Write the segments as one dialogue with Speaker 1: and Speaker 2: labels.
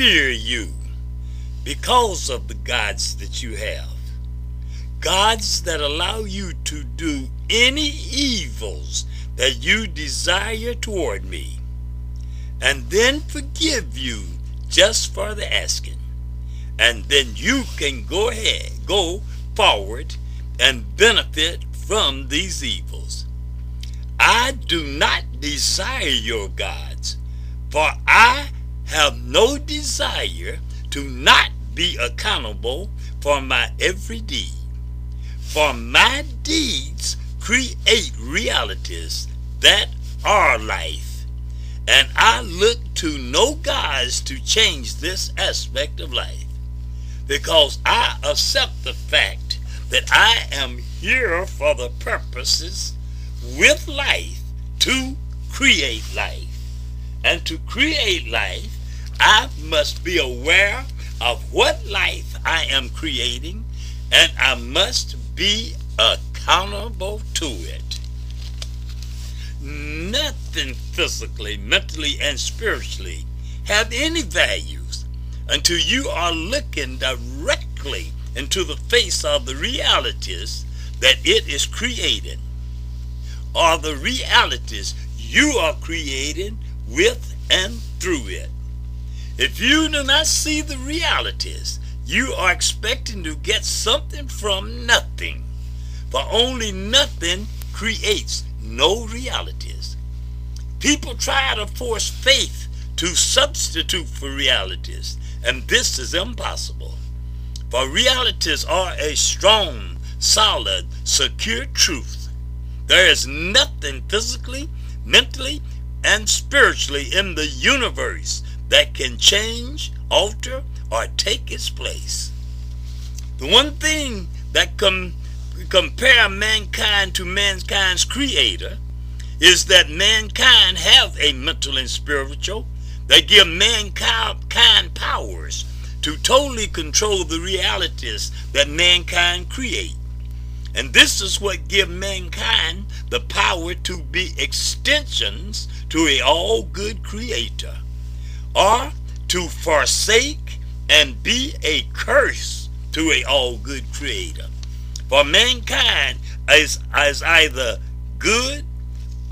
Speaker 1: fear you because of the gods that you have. Gods that allow you to do any evils that you desire toward me, and then forgive you just for the asking. And then you can go ahead, go forward, and benefit from these evils. I do not desire your gods, for I have no desire to not be accountable for my every deed. For my deeds create realities that are life. And I look to no gods to change this aspect of life. Because I accept the fact that I am here for the purposes with life to create life. And to create life, I must be aware of what life I am creating, and I must be accountable to it. Nothing physically, mentally, and spiritually have any values until you are looking directly into the face of the realities that it is creating, or the realities you are creating with and through it. If you do not see the realities, you are expecting to get something from nothing. For only nothing creates no realities. People try to force faith to substitute for realities, and this is impossible. For realities are a strong, solid, secure truth. There is nothing physically, mentally, and spiritually in the universe that can change, alter, or take its place. The one thing that can compare mankind to mankind's creator is that mankind have a mental and spiritual that give mankind powers to totally control the realities that mankind create. And this is what give mankind the power to be extensions to a all good creator or to forsake and be a curse to a all good creator. For mankind is, is either good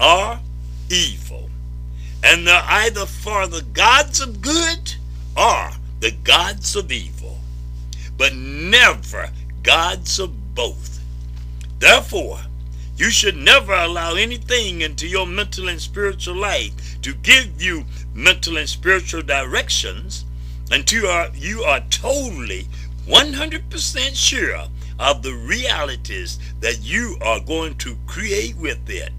Speaker 1: or evil. And they're either for the gods of good or the gods of evil, but never gods of both. Therefore, you should never allow anything into your mental and spiritual life to give you mental and spiritual directions until you are, you are totally 100% sure of the realities that you are going to create with it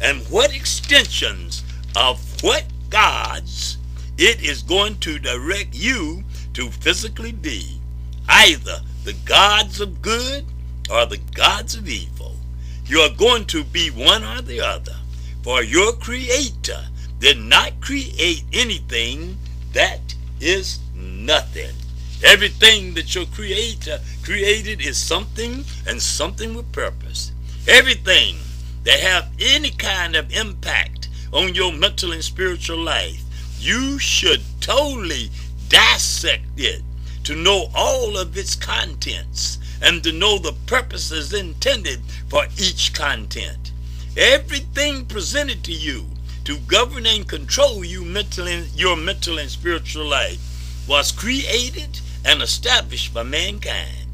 Speaker 1: and what extensions of what gods it is going to direct you to physically be either the gods of good or the gods of evil. You are going to be one or the other, for your creator did not create anything that is nothing. Everything that your creator created is something and something with purpose. Everything that have any kind of impact on your mental and spiritual life, you should totally dissect it to know all of its contents and to know the purposes intended for each content. Everything presented to you to govern and control you mentally, your mental and spiritual life was created and established by mankind.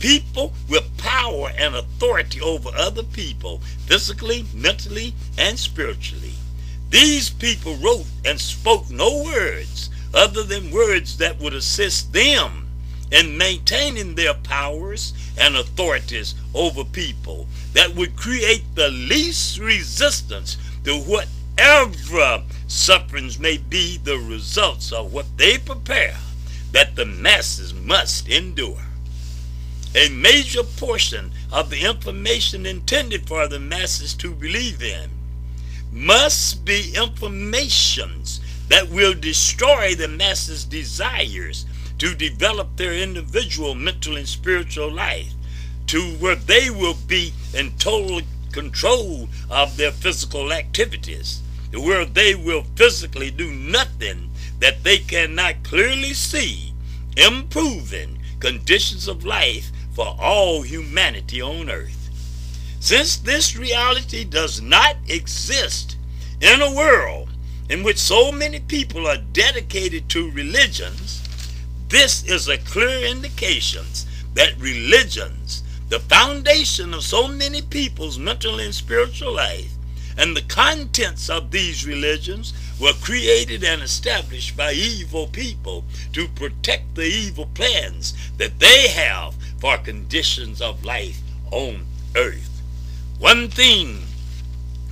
Speaker 1: People with power and authority over other people, physically, mentally, and spiritually. These people wrote and spoke no words other than words that would assist them in maintaining their powers and authorities over people that would create the least resistance to whatever sufferings may be the results of what they prepare that the masses must endure. A major portion of the information intended for the masses to believe in must be informations that will destroy the masses' desires to develop their individual mental and spiritual life to where they will be in total control of their physical activities, where they will physically do nothing that they cannot clearly see improving conditions of life for all humanity on earth. Since this reality does not exist in a world in which so many people are dedicated to religions, this is a clear indication that religions, the foundation of so many people's mental and spiritual life, and the contents of these religions were created and established by evil people to protect the evil plans that they have for conditions of life on earth. One thing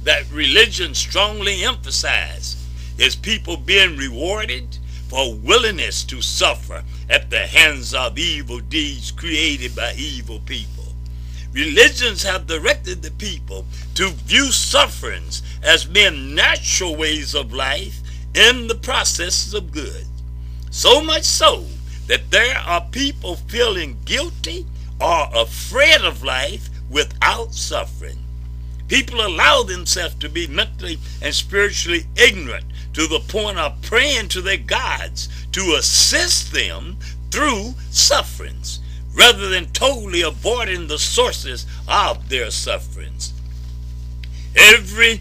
Speaker 1: that religion strongly emphasizes is people being rewarded for willingness to suffer at the hands of evil deeds created by evil people. Religions have directed the people to view sufferings as being natural ways of life in the processes of good. So much so that there are people feeling guilty or afraid of life without suffering. People allow themselves to be mentally and spiritually ignorant to the point of praying to their gods to assist them through sufferings rather than totally avoiding the sources of their sufferings. Every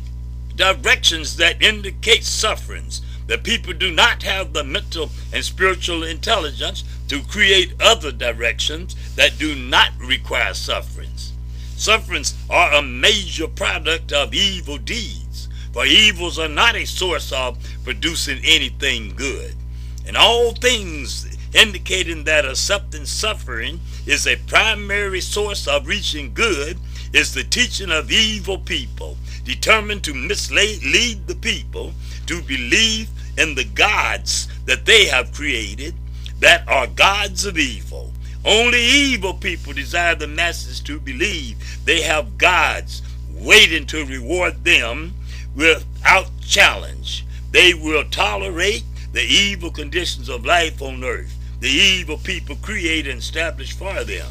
Speaker 1: directions that indicate sufferings, the people do not have the mental and spiritual intelligence to create other directions that do not require sufferings. Sufferings are a major product of evil deeds, for evils are not a source of producing anything good. And all things indicating that accepting suffering is a primary source of reaching good is the teaching of evil people, determined to mislead the people to believe in the gods that they have created that are gods of evil. Only evil people desire the masses to believe they have gods waiting to reward them without challenge. They will tolerate the evil conditions of life on earth the evil people create and establish for them.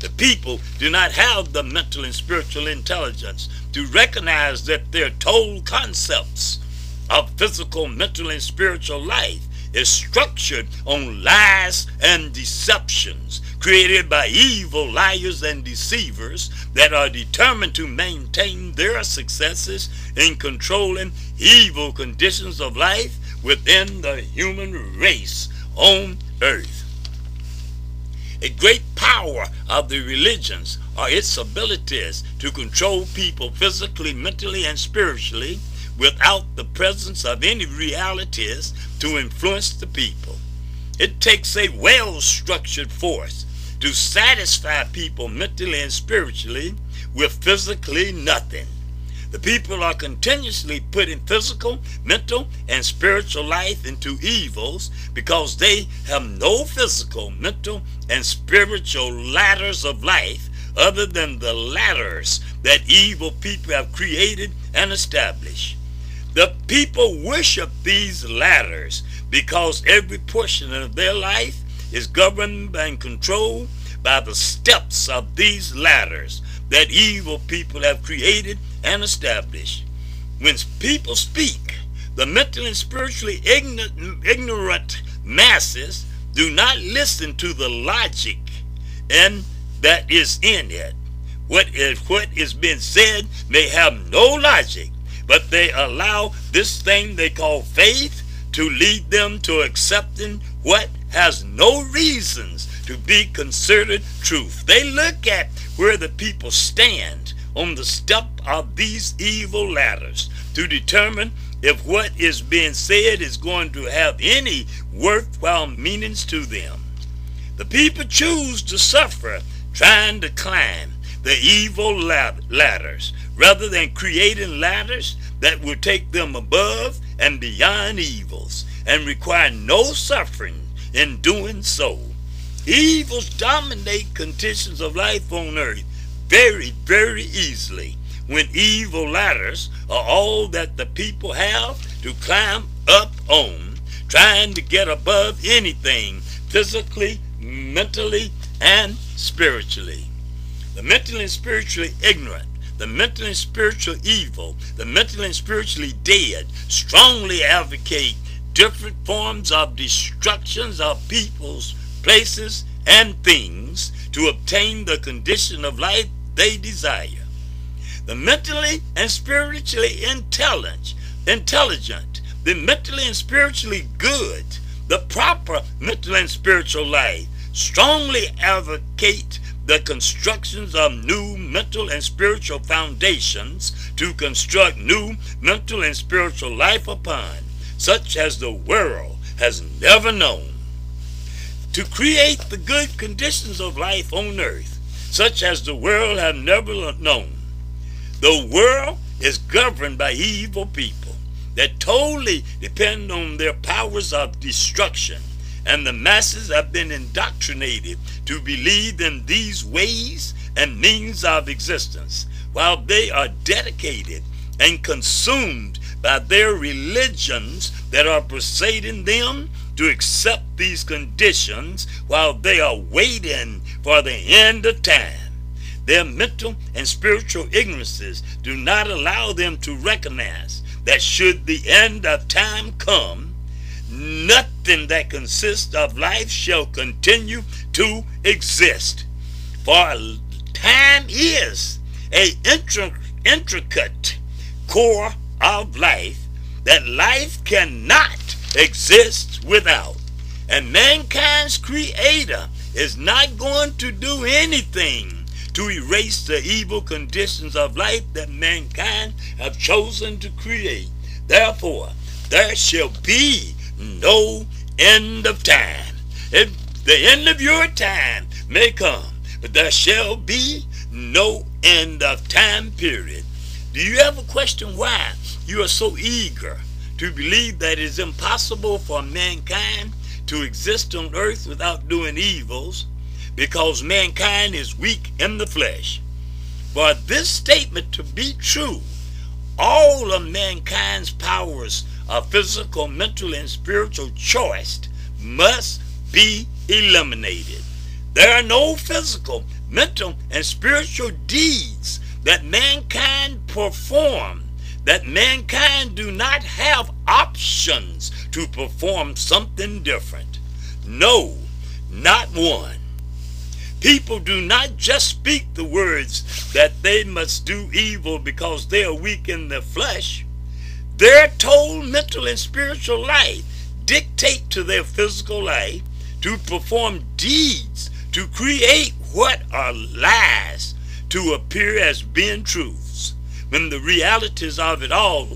Speaker 1: The people do not have the mental and spiritual intelligence to recognize that their total concepts of physical, mental, and spiritual life is structured on lies and deceptions created by evil liars and deceivers that are determined to maintain their successes in controlling evil conditions of life within the human race on earth. A great power of the religions are its abilities to control people physically, mentally, and spiritually without the presence of any realities to influence the people. It takes a well-structured force to satisfy people mentally and spiritually with physically nothing. The people are continuously putting physical, mental, and spiritual life into evils because they have no physical, mental, and spiritual ladders of life other than the ladders that evil people have created and established. The people worship these ladders because every portion of their life is governed and controlled by the steps of these ladders that evil people have created and established. When people speak, the mentally and spiritually ignorant, ignorant masses do not listen to the logic and that is in it. What is what is being said may have no logic, but they allow this thing they call faith to lead them to accepting what has no reasons to be considered truth. They look at where the people stand on the step of these evil ladders to determine if what is being said is going to have any worthwhile meanings to them. The people choose to suffer trying to climb the evil ladders rather than creating ladders that will take them above and beyond evils and require no suffering in doing so. Evils dominate conditions of life on earth very, very easily when evil ladders are all that the people have to climb up on, trying to get above anything physically, mentally, and spiritually. The mentally and spiritually ignorant, the mentally and spiritually evil, the mentally and spiritually dead strongly advocate different forms of destructions of peoples, places, and things to obtain the condition of life they desire. The mentally and spiritually intelligent, intelligent, the mentally and spiritually good, the proper mental and spiritual life strongly advocate the constructions of new mental and spiritual foundations to construct new mental and spiritual life upon, such as the world has never known. To create the good conditions of life on earth, such as the world has never known. The world is governed by evil people that totally depend on their powers of destruction and the masses have been indoctrinated to believe in these ways and means of existence, while they are dedicated and consumed by their religions that are persuading them to accept these conditions while they are waiting for the end of time. Their mental and spiritual ignorances do not allow them to recognize that should the end of time come, nothing that consists of life shall continue to exist. For time is a intricate core of life that life cannot exist without. And mankind's creator is not going to do anything to erase the evil conditions of life that mankind have chosen to create. Therefore, there shall be no end of time. If the end of your time may come, but there shall be no end of time period. Do you ever question why you are so eager to believe that it is impossible for mankind to exist on earth without doing evils because mankind is weak in the flesh? For this statement to be true, all of mankind's powers of physical, mental, and spiritual choice must be eliminated. There are no physical, mental, and spiritual deeds that mankind perform that mankind do not have options to perform something different. No, not one. People do not just speak the words that they must do evil because they are weak in their flesh. Their total mental and spiritual life dictate to their physical life to perform deeds, to create what are lies, to appear as being truths, when the realities of it all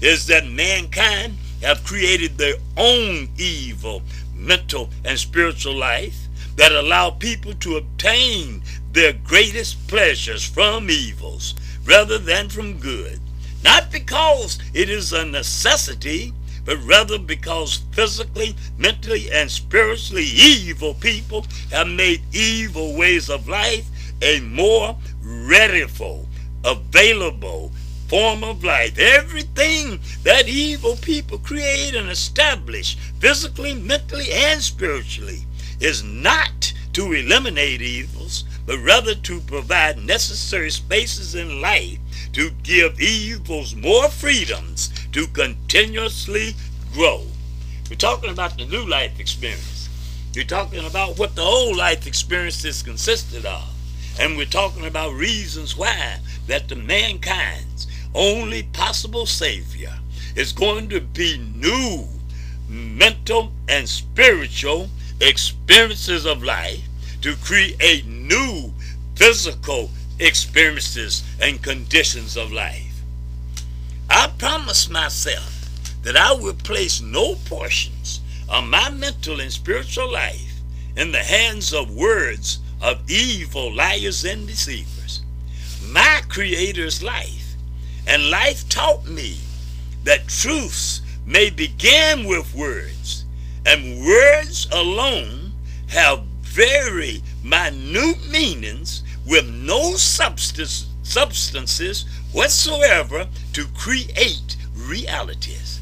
Speaker 1: is that mankind have created their own evil mental and spiritual life that allow people to obtain their greatest pleasures from evils rather than from good. Not because it is a necessity, but rather because physically, mentally, and spiritually evil people have made evil ways of life a more readiful, available form of life. Everything that evil people create and establish, physically, mentally, and spiritually, is not to eliminate evils, but rather to provide necessary spaces in life to give evils more freedoms to continuously grow. We're talking about the new life experience. We're talking about what the old life experience is consisted of. And we're talking about reasons why that the mankind's only possible savior is going to be new mental and spiritual experiences of life to create new physical experiences and conditions of life. I promised myself that I would place no portions of my mental and spiritual life in the hands of words of evil liars and deceivers. My Creator's life and life taught me that truths may begin with words, and words alone have very minute meanings with no substance, substances whatsoever to create realities.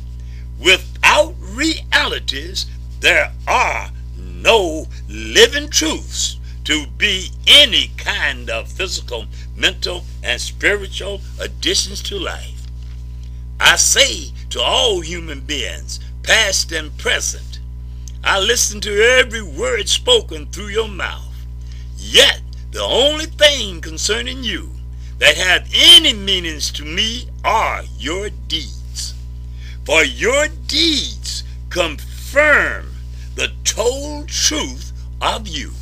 Speaker 1: Without realities, there are no living truths to be any kind of physical, mental, and spiritual additions to life. I say to all human beings, past and present. I listen to every word spoken through your mouth. Yet, the only thing concerning you that have any meanings to me are your deeds. For your deeds confirm the total truth of you.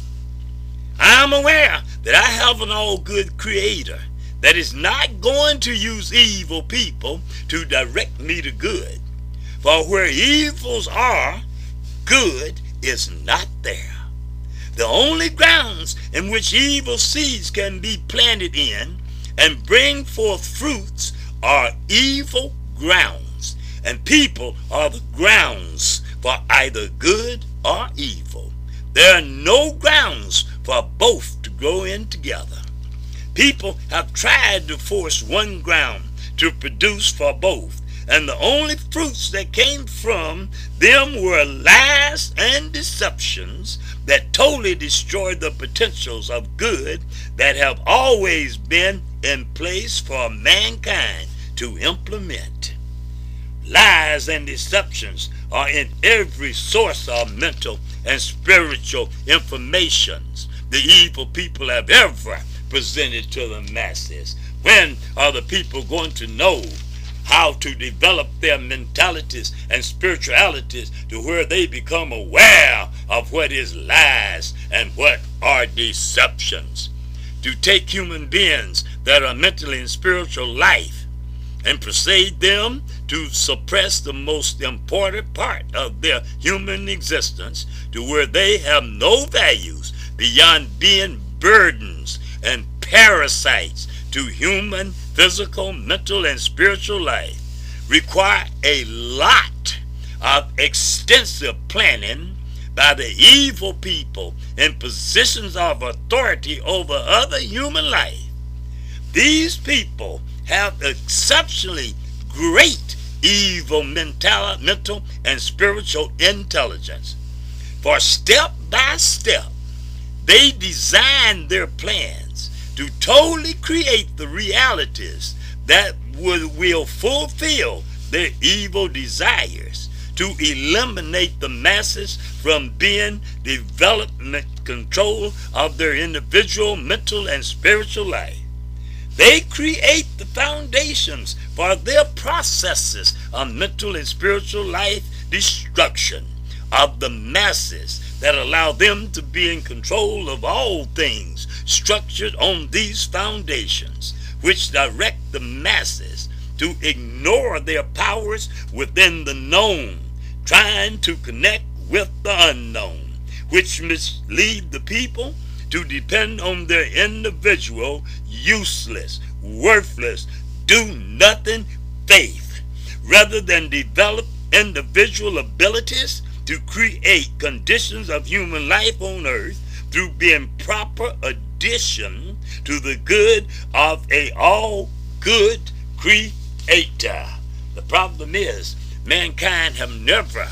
Speaker 1: I am aware that I have an all good creator that is not going to use evil people to direct me to good. For where evils are, good is not there. The only grounds in which evil seeds can be planted in and bring forth fruits are evil grounds, and people are the grounds for either good or evil. There are no grounds for both to grow in together. People have tried to force one ground to produce for both, and the only fruits that came from them were lies and deceptions that totally destroyed the potentials of good that have always been in place for mankind to implement. Lies and deceptions are in every source of mental and spiritual informations the evil people have ever presented to the masses? When are the people going to know how to develop their mentalities and spiritualities to where they become aware of what is lies and what are deceptions? To take human beings that are mentally and spiritual life and persuade them to suppress the most important part of their human existence to where they have no values beyond being burdens and parasites to human, physical, mental, and spiritual life require a lot of extensive planning by the evil people in positions of authority over other human life. These people have exceptionally great evil mental, mental and spiritual intelligence. For step by step, they design their plans to totally create the realities that will, will fulfill their evil desires to eliminate the masses from being development control of their individual mental and spiritual life. They create the foundations for their processes of mental and spiritual life destruction of the masses that allow them to be in control of all things structured on these foundations, which direct the masses to ignore their powers within the known, trying to connect with the unknown, which mislead the people to depend on their individual, useless, worthless, do nothing faith, rather than develop individual abilities to create conditions of human life on earth through being proper addition to the good of a all good creator. The problem is mankind have never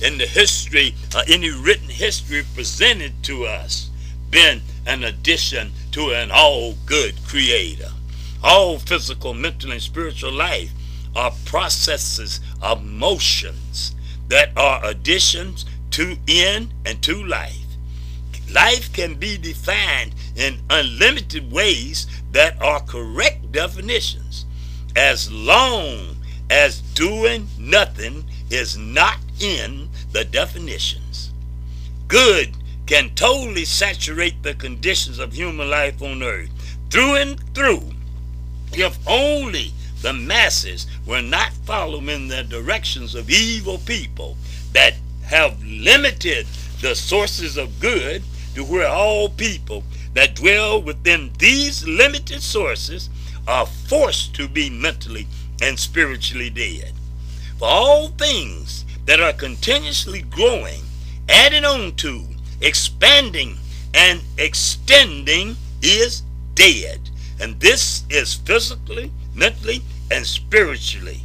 Speaker 1: in the history, uh, any written history presented to us, been an addition to an all good creator. All physical, mental, and spiritual life are processes of motions that are additions to in and to life. Life can be defined in unlimited ways that are correct definitions as long as doing nothing is not in the definitions. Good can totally saturate the conditions of human life on earth through and through if only the masses were not following the directions of evil people that have limited the sources of good to where all people that dwell within these limited sources are forced to be mentally and spiritually dead. For all things that are continuously growing, adding on to, expanding, and extending is dead. And this is physically, mentally, and spiritually.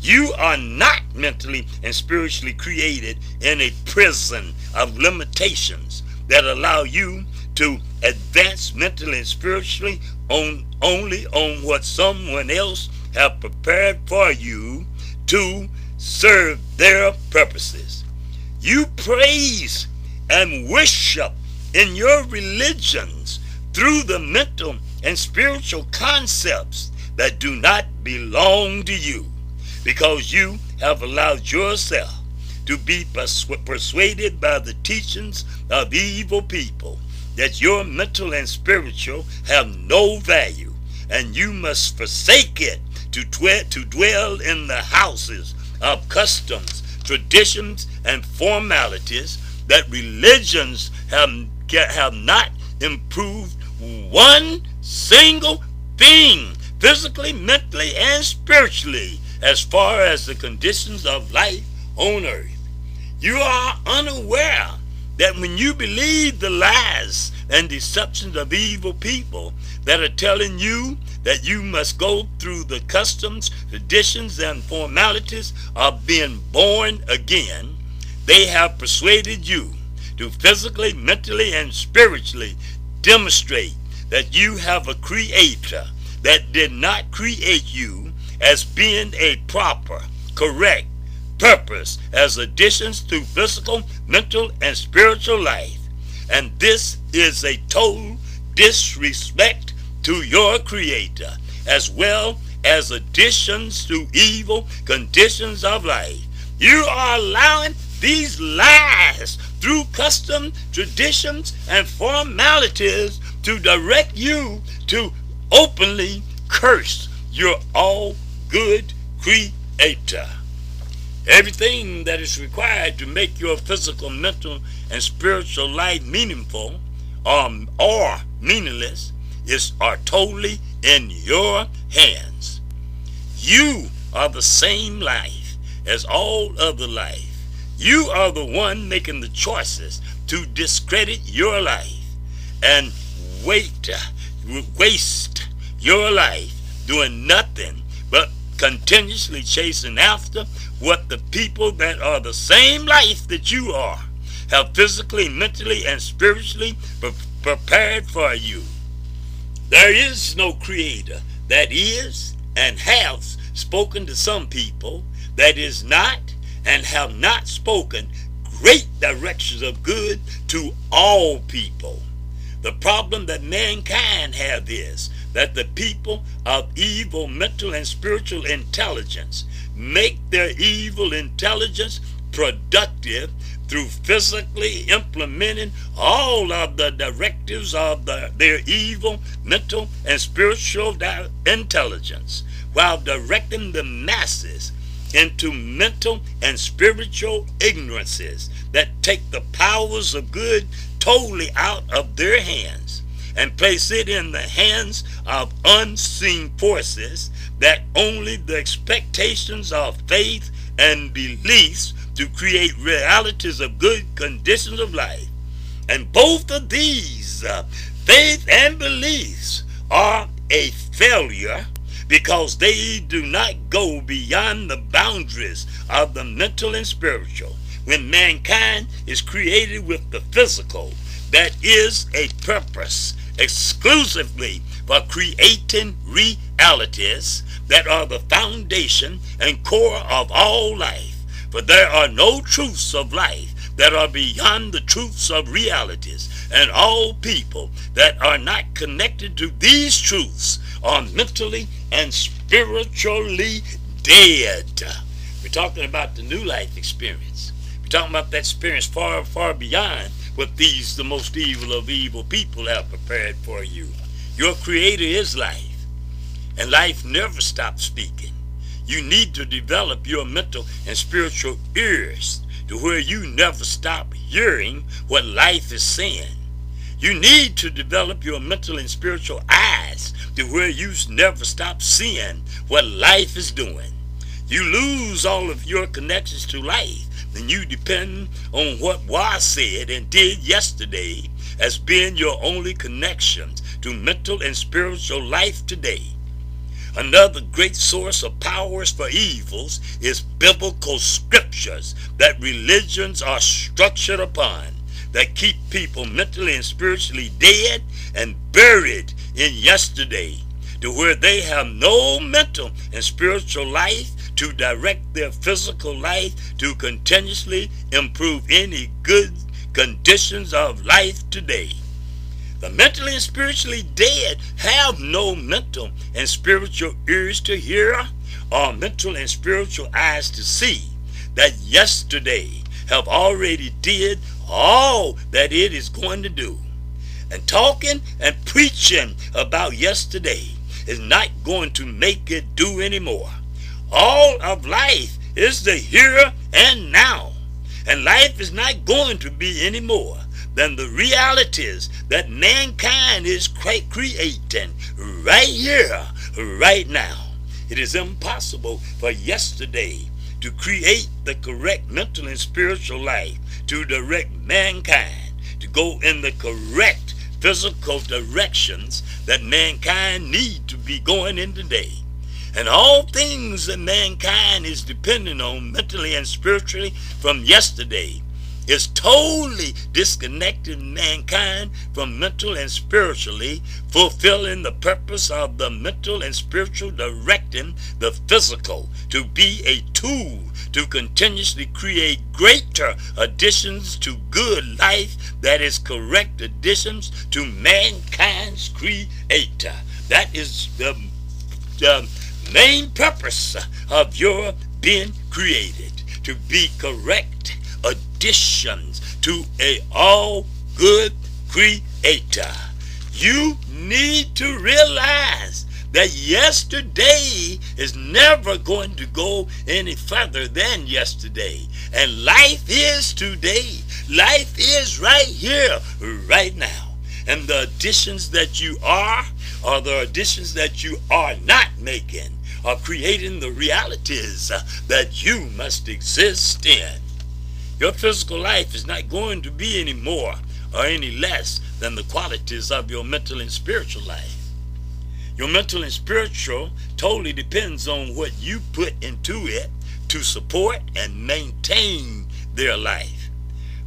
Speaker 1: You are not mentally and spiritually created in a prison of limitations that allow you to advance mentally and spiritually on only on what someone else have prepared for you to serve their purposes. You praise and worship in your religions through the mental and spiritual concepts that do not belong to you because you have allowed yourself to be persuaded by the teachings of evil people that your mental and spiritual have no value and you must forsake it to, to dwell in the houses of customs, traditions, and formalities that religions have, have not improved one single thing, physically, mentally, and spiritually, as far as the conditions of life on earth. You are unaware that when you believe the lies and deceptions of evil people that are telling you that you must go through the customs, traditions, and formalities of being born again, they have persuaded you to physically, mentally, and spiritually demonstrate that you have a creator that did not create you as being a proper, correct, purpose as additions to physical, mental, and spiritual life. And this is a total disrespect to your Creator, as well as additions to evil conditions of life. You are allowing these lies through custom, traditions, and formalities to direct you to openly curse your all good Creator. Everything that is required to make your physical, mental, and spiritual life meaningful or, or meaningless is are totally in your hands. You are the same life as all other life. You are the one making the choices to discredit your life and wait, waste your life doing nothing but continuously chasing after what the people that are the same life that you are have physically, mentally, and spiritually pre prepared for you. There is no creator that is and has spoken to some people that is not and have not spoken great directions of good to all people. The problem that mankind have is that the people of evil mental and spiritual intelligence make their evil intelligence productive through physically implementing all of the directives of the, their evil mental and spiritual intelligence while directing the masses into mental and spiritual ignorances that take the powers of good totally out of their hands and place it in the hands of unseen forces that only the expectations of faith and beliefs to create realities of good conditions of life. And both of these, uh, faith and beliefs, are a failure because they do not go beyond the boundaries of the mental and spiritual. When mankind is created with the physical, that is a purpose exclusively for creating realities that are the foundation and core of all life. For there are no truths of life that are beyond the truths of realities, and all people that are not connected to these truths are mentally and spiritually dead. We're talking about the new life experience. We're talking about that experience far, far beyond what these, the most evil of evil people, have prepared for you. Your Creator is life, and life never stops speaking. You need to develop your mental and spiritual ears to where you never stop hearing what life is saying. You need to develop your mental and spiritual eyes to where you never stop seeing what life is doing. You lose all of your connections to life and you depend on what was said and did yesterday as being your only connections to mental and spiritual life today. Another great source of powers for evils is biblical scriptures that religions are structured upon that keep people mentally and spiritually dead and buried in yesterday to where they have no mental and spiritual life to direct their physical life to continuously improve any good conditions of life today. The mentally and spiritually dead have no mental and spiritual ears to hear or mental and spiritual eyes to see that yesterday have already did all that it is going to do. And talking and preaching about yesterday is not going to make it do anymore. All of life is the here and now. And life is not going to be any more than the realities that mankind is creating right here, right now. It is impossible for yesterday to create the correct mental and spiritual life, to direct mankind, to go in the correct physical directions that mankind need to be going in today. And all things that mankind is dependent on mentally and spiritually from yesterday. Is totally disconnecting mankind from mental and spiritually fulfilling the purpose of the mental and spiritual directing the physical to be a tool to continuously create greater additions to good life that is correct additions to mankind's creator. That is the, the main purpose of your being created to be correct additions to a all good creator. You need to realize that yesterday is never going to go any further than yesterday. And life is today. Life is right here, right now. And the additions that you are, are the additions that you are not making, are creating the realities that you must exist in. Your physical life is not going to be any more or any less than the qualities of your mental and spiritual life. Your mental and spiritual totally depends on what you put into it to support and maintain their life.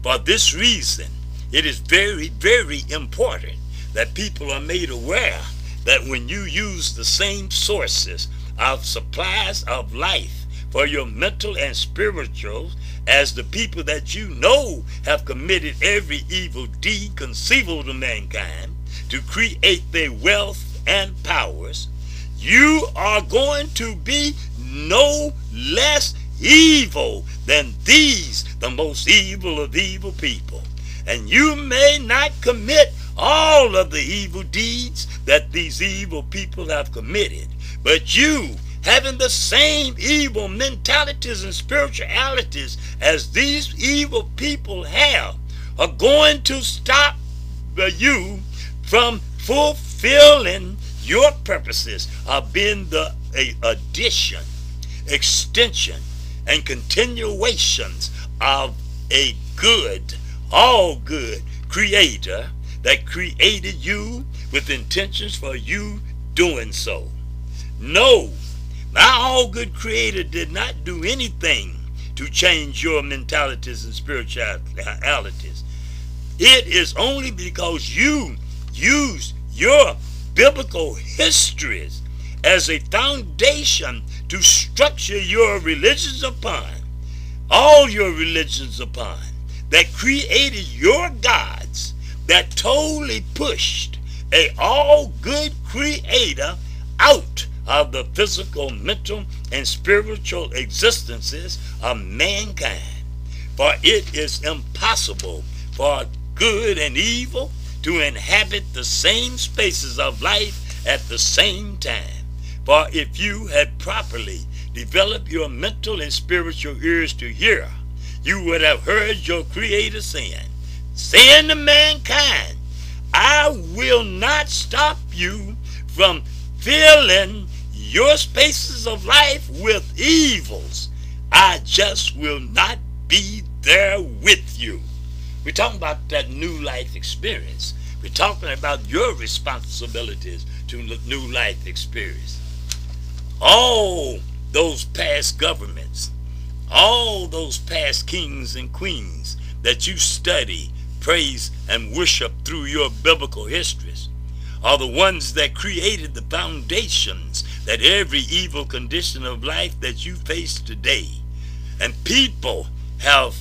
Speaker 1: For this reason, it is very, very important that people are made aware that when you use the same sources of supplies of life for your mental and spiritual as the people that you know have committed every evil deed conceivable to mankind to create their wealth and powers, you are going to be no less evil than these, the most evil of evil people. And you may not commit all of the evil deeds that these evil people have committed, but you having the same evil mentalities and spiritualities as these evil people have are going to stop you from fulfilling your purposes of being the addition, extension, and continuations of a good, all good creator that created you with intentions for you doing so. No our all good creator did not do anything to change your mentalities and spiritualities. It is only because you used your biblical histories as a foundation to structure your religions upon, all your religions upon, that created your gods that totally pushed a all good creator out of the physical, mental, and spiritual existences of mankind. For it is impossible for good and evil to inhabit the same spaces of life at the same time. For if you had properly developed your mental and spiritual ears to hear, you would have heard your Creator saying, saying to mankind, I will not stop you from filling your spaces of life with evils, I just will not be there with you. We're talking about that new life experience. We're talking about your responsibilities to the new life experience. All those past governments, all those past kings and queens that you study, praise, and worship through your biblical histories, are the ones that created the foundations that every evil condition of life that you face today and people have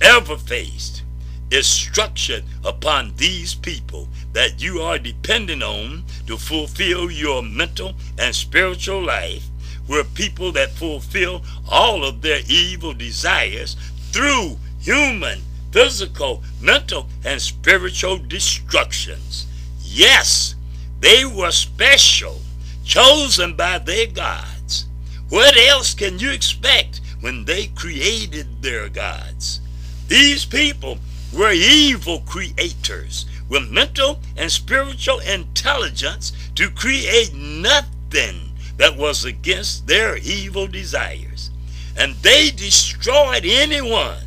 Speaker 1: ever faced is structured upon these people that you are dependent on to fulfill your mental and spiritual life were people that fulfill all of their evil desires through human, physical, mental, and spiritual destructions. Yes, they were special, chosen by their gods. What else can you expect when they created their gods? These people were evil creators with mental and spiritual intelligence to create nothing that was against their evil desires. And they destroyed anyone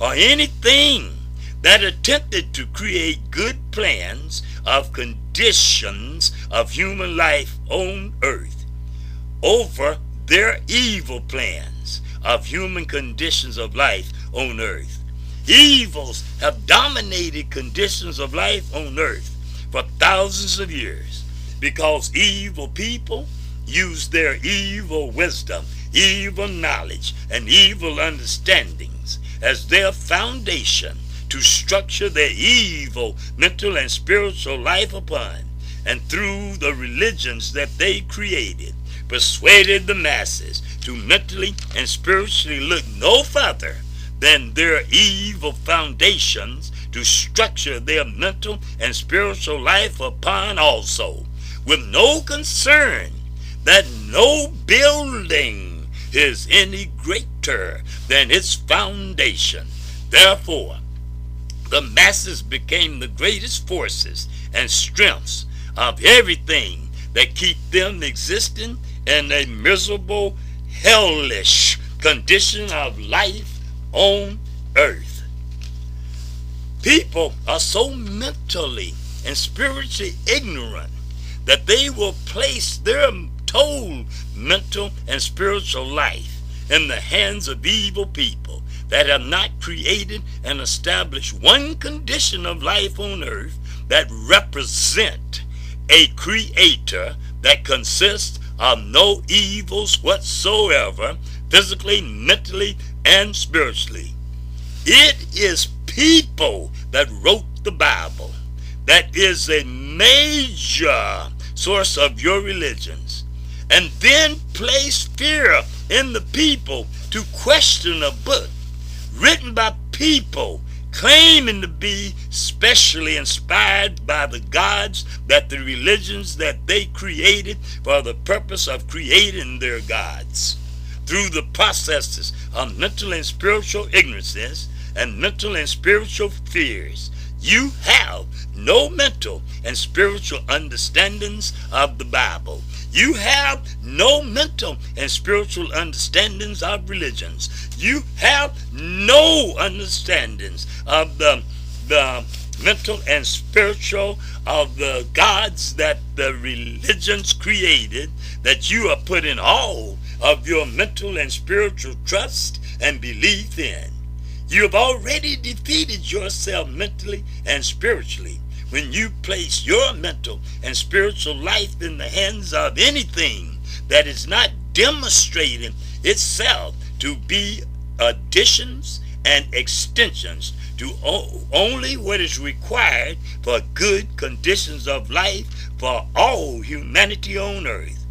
Speaker 1: or anything that attempted to create good plans of conditions of human life on earth over their evil plans of human conditions of life on earth. Evils have dominated conditions of life on earth for thousands of years because evil people use their evil wisdom, evil knowledge, and evil understandings as their foundation to structure their evil mental and spiritual life upon, and through the religions that they created, persuaded the masses to mentally and spiritually look no further than their evil foundations to structure their mental and spiritual life upon also, with no concern that no building is any greater than its foundation. Therefore, the masses became the greatest forces and strengths of everything that keep them existing in a miserable, hellish condition of life on earth. People are so mentally and spiritually ignorant that they will place their whole mental and spiritual life in the hands of evil people that have not created and established one condition of life on earth that represent a creator that consists of no evils whatsoever, physically, mentally, and spiritually. It is people that wrote the Bible that is a major source of your religions. And then place fear in the people to question a book written by people claiming to be specially inspired by the gods that the religions that they created for the purpose of creating their gods through the processes of mental and spiritual ignorances and mental and spiritual fears. You have no mental and spiritual understandings of the Bible. You have no mental and spiritual understandings of religions. You have no understandings of the, the mental and spiritual of the gods that the religions created that you are putting all of your mental and spiritual trust and belief in. You have already defeated yourself mentally and spiritually when you place your mental and spiritual life in the hands of anything that is not demonstrating itself to be additions and extensions to only what is required for good conditions of life for all humanity on earth.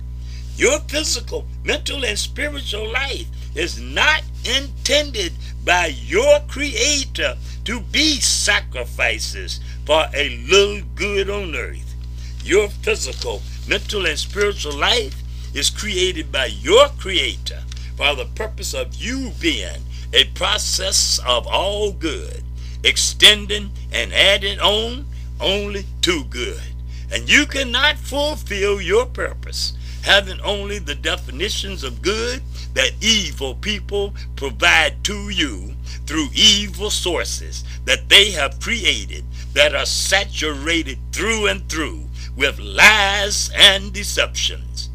Speaker 1: Your physical, mental, and spiritual life is not intended by your Creator to be sacrifices for a little good on earth. Your physical, mental, and spiritual life is created by your Creator for the purpose of you being a process of all good, extending and adding on only to good. And you cannot fulfill your purpose having only the definitions of good that evil people provide to you through evil sources that they have created that are saturated through and through with lies and deceptions.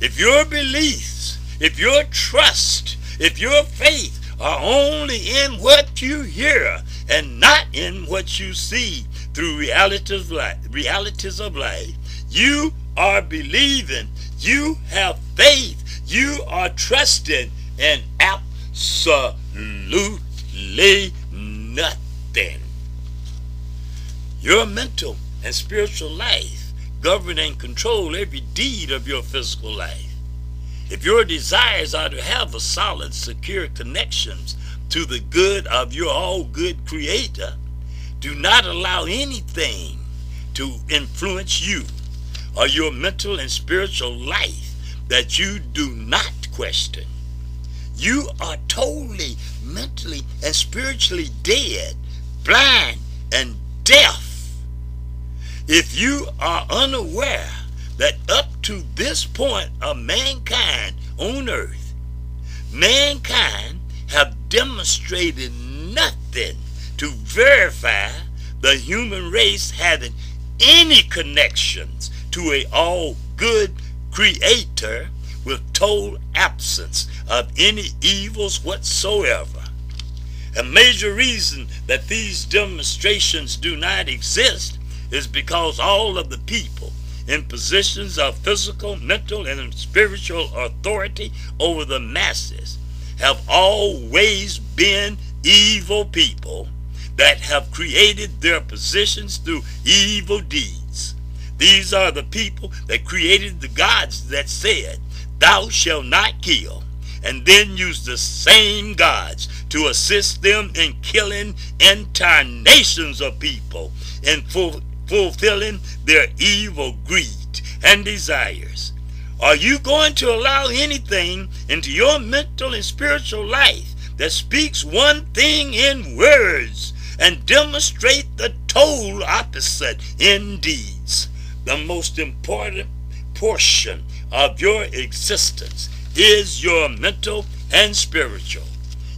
Speaker 1: If your beliefs, if your trust, if your faith are only in what you hear and not in what you see through realities of life, realities of life You are believing. You have faith. You are trusting in absolutely nothing. Your mental and spiritual life govern and control every deed of your physical life. If your desires are to have a solid, secure connections to the good of your all good creator, do not allow anything to influence you or your mental and spiritual life that you do not question. You are totally mentally and spiritually dead, blind, and deaf. If you are unaware that up to this point of mankind on earth, mankind have demonstrated nothing to verify the human race having any connections to a all good creator with total absence of any evils whatsoever. A major reason that these demonstrations do not exist is because all of the people in positions of physical, mental, and spiritual authority over the masses have always been evil people that have created their positions through evil deeds. These are the people that created the gods that said, Thou shalt not kill, and then use the same gods to assist them in killing entire nations of people and fulfilling their evil greed and desires? Are you going to allow anything into your mental and spiritual life that speaks one thing in words and demonstrate the total opposite in deeds? The most important portion of your existence is your mental and spiritual.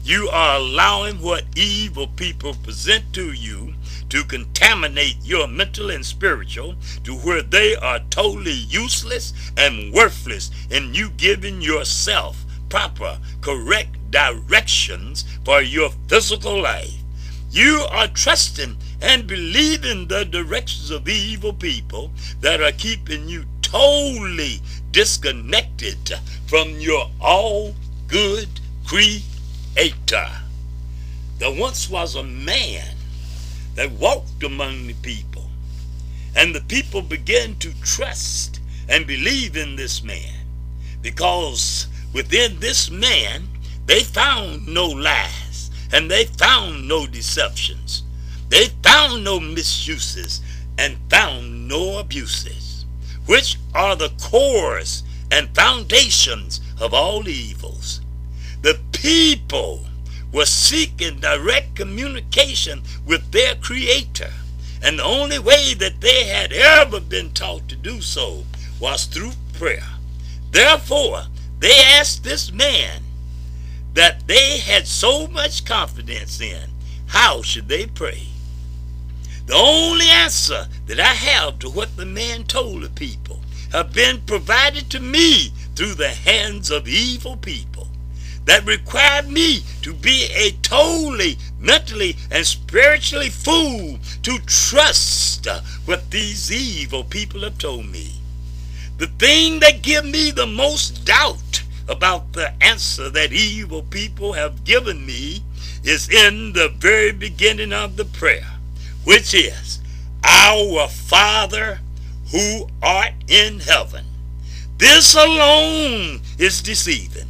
Speaker 1: You are allowing what evil people present to you to contaminate your mental and spiritual to where they are totally useless and worthless in you giving yourself proper, correct directions for your physical life. You are trusting and believing the directions of evil people that are keeping you totally disconnected from your all good creator. There once was a man that walked among the people. And the people began to trust and believe in this man because within this man they found no lies and they found no deceptions. They found no misuses and found no abuses, which are the cores and foundations of all evils. The people were seeking direct communication with their Creator. And the only way that they had ever been taught to do so was through prayer. Therefore, they asked this man that they had so much confidence in, how should they pray? The only answer that I have to what the man told the people have been provided to me through the hands of evil people that required me to be a totally mentally and spiritually fool to trust what these evil people have told me. The thing that give me the most doubt about the answer that evil people have given me is in the very beginning of the prayer, which is, Our Father who art in heaven. This alone is deceiving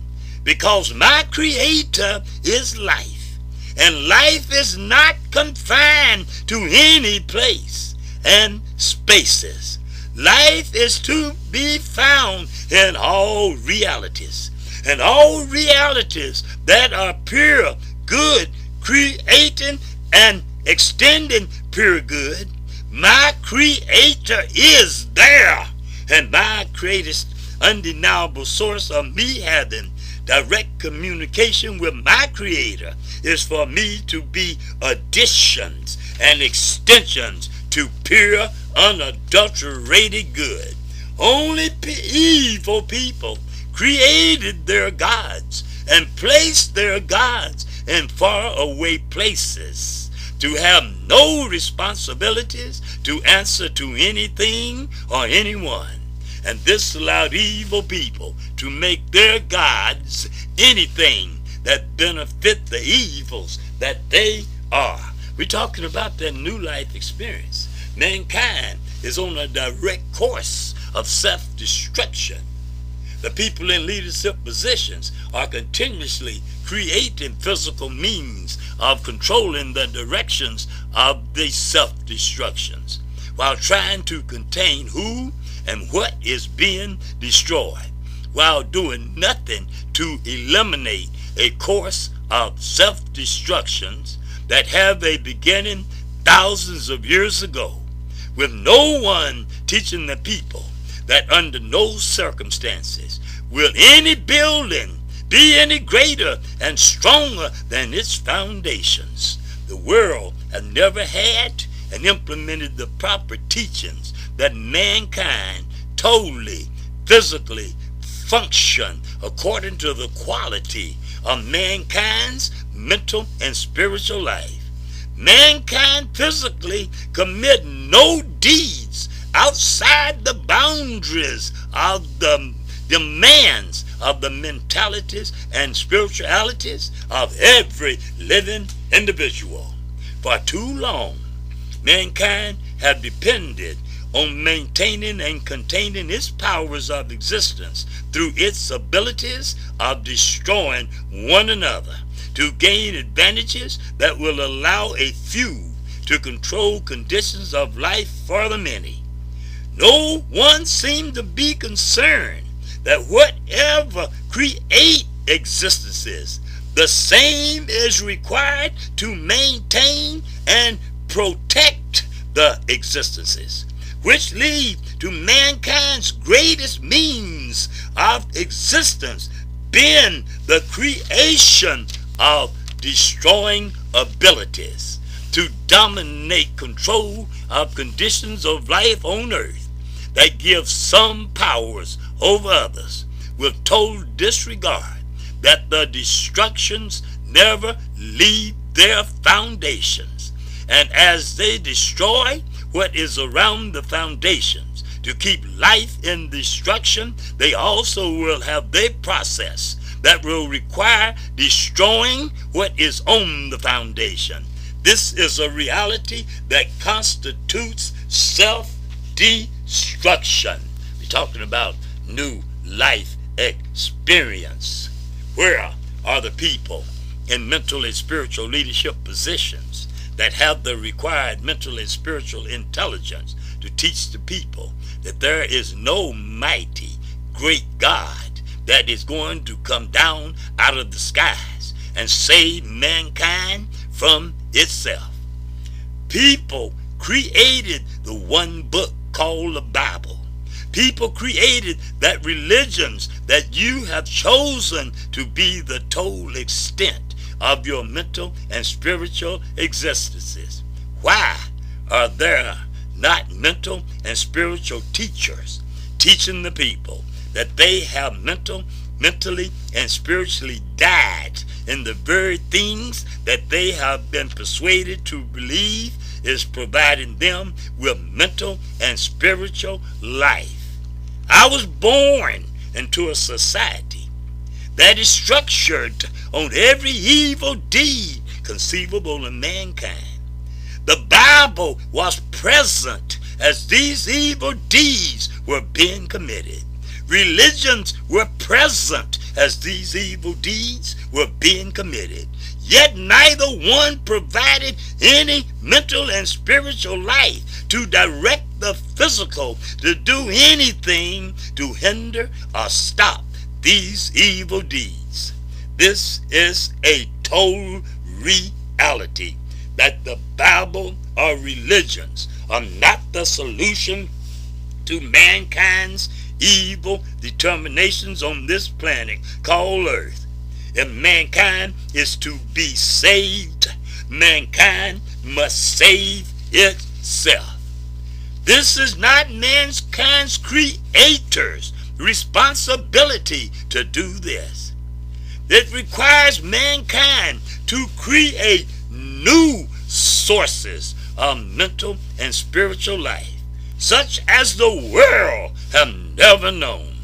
Speaker 1: because my creator is life and life is not confined to any place and spaces. Life is to be found in all realities and all realities that are pure good creating and extending pure good. My creator is there and my greatest undeniable source of me having direct communication with my creator is for me to be additions and extensions to pure unadulterated good only evil people created their gods and placed their gods in faraway places to have no responsibilities to answer to anything or anyone. And this allowed evil people to make their gods anything that benefit the evils that they are. We're talking about that new life experience. Mankind is on a direct course of self-destruction. The people in leadership positions are continuously creating physical means of controlling the directions of the self-destructions while trying to contain who and what is being destroyed while doing nothing to eliminate a course of self-destructions that have a beginning thousands of years ago with no one teaching the people that under no circumstances will any building be any greater and stronger than its foundations. The world has never had and implemented the proper teachings that mankind totally, physically function according to the quality of mankind's mental and spiritual life. Mankind physically commit no deeds outside the boundaries of the demands of the mentalities and spiritualities of every living individual. For too long, mankind have depended on maintaining and containing its powers of existence through its abilities of destroying one another to gain advantages that will allow a few to control conditions of life for the many. No one seemed to be concerned that whatever create existences, the same is required to maintain and protect the existences, which lead to mankind's greatest means of existence, being the creation of destroying abilities to dominate control of conditions of life on earth that give some powers over others with total disregard that the destructions never leave their foundations. And as they destroy what is around the foundations to keep life in destruction, they also will have their process that will require destroying what is on the foundation. This is a reality that constitutes self-destruction. We're talking about new life experience. Where are the people in mental and spiritual leadership positions that have the required mental and spiritual intelligence to teach the people that there is no mighty, great God that is going to come down out of the skies and save mankind from itself. People created the one book called the Bible People created that religions that you have chosen to be the total extent of your mental and spiritual existences. Why are there not mental and spiritual teachers teaching the people that they have mental, mentally and spiritually died in the very things that they have been persuaded to believe is providing them with mental and spiritual life. I was born into a society that is structured on every evil deed conceivable in mankind. The Bible was present as these evil deeds were being committed. Religions were present as these evil deeds were being committed. Yet neither one provided any mental and spiritual life to direct the physical to do anything to hinder or stop these evil deeds. This is a total reality that the Bible or religions are not the solution to mankind's evil determinations on this planet called earth. If mankind is to be saved, mankind must save itself. This is not mankind's creator's responsibility to do this. It requires mankind to create new sources of mental and spiritual life, such as the world have never known,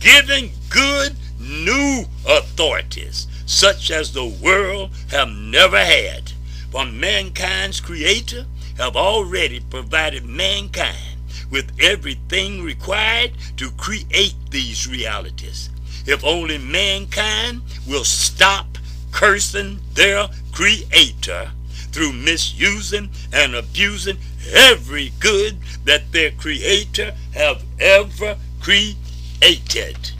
Speaker 1: giving good new authorities, such as the world have never had. For mankind's creator have already provided mankind with everything required to create these realities. If only mankind will stop cursing their creator through misusing and abusing every good that their creator have ever created.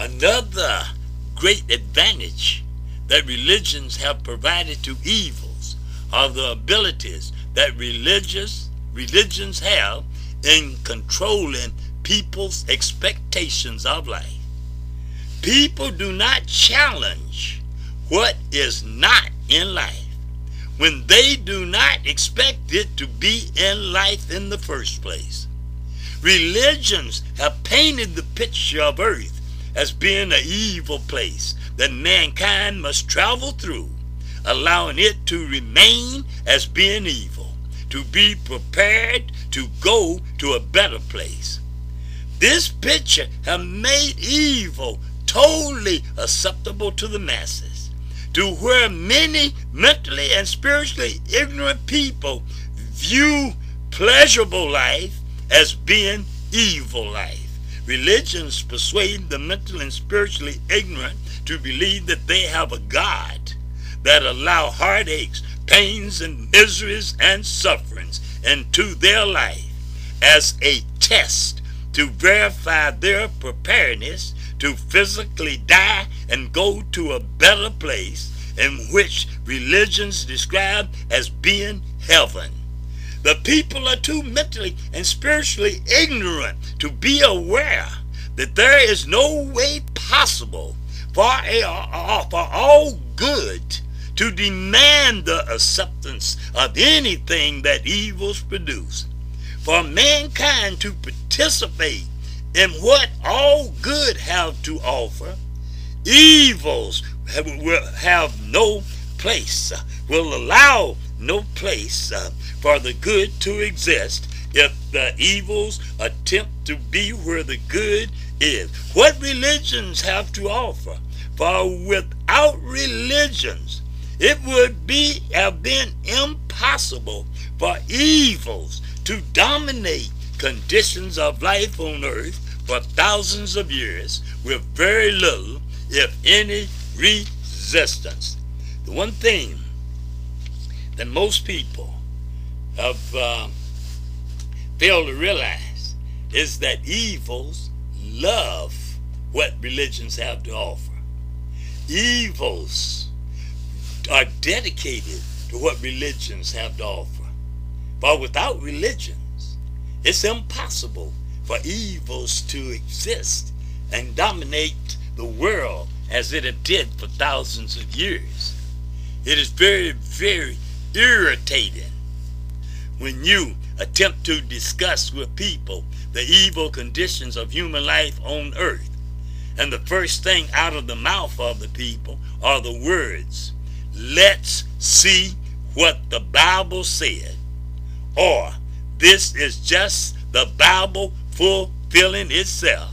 Speaker 1: Another great advantage that religions have provided to evils are the abilities that religious religions have in controlling people's expectations of life. People do not challenge what is not in life when they do not expect it to be in life in the first place. Religions have painted the picture of earth as being an evil place that mankind must travel through, allowing it to remain as being evil, to be prepared to go to a better place. This picture has made evil totally acceptable to the masses, to where many mentally and spiritually ignorant people view pleasurable life as being evil life. Religions persuade the mentally and spiritually ignorant to believe that they have a God that allow heartaches, pains, and miseries and sufferings into their life as a test to verify their preparedness to physically die and go to a better place in which religions describe as being heaven. The people are too mentally and spiritually ignorant to be aware that there is no way possible for, a, for all good to demand the acceptance of anything that evils produce. For mankind to participate in what all good have to offer, evils will have no place, will allow no place uh, for the good to exist if the evils attempt to be where the good is. What religions have to offer? For without religions, it would be have been impossible for evils to dominate conditions of life on earth for thousands of years with very little, if any, resistance. The one thing that most people have uh, failed to realize is that evils love what religions have to offer. Evils are dedicated to what religions have to offer. But without religions, it's impossible for evils to exist and dominate the world as it did for thousands of years. It is very, very irritating when you attempt to discuss with people the evil conditions of human life on earth. And the first thing out of the mouth of the people are the words, let's see what the Bible said. Or this is just the Bible fulfilling itself.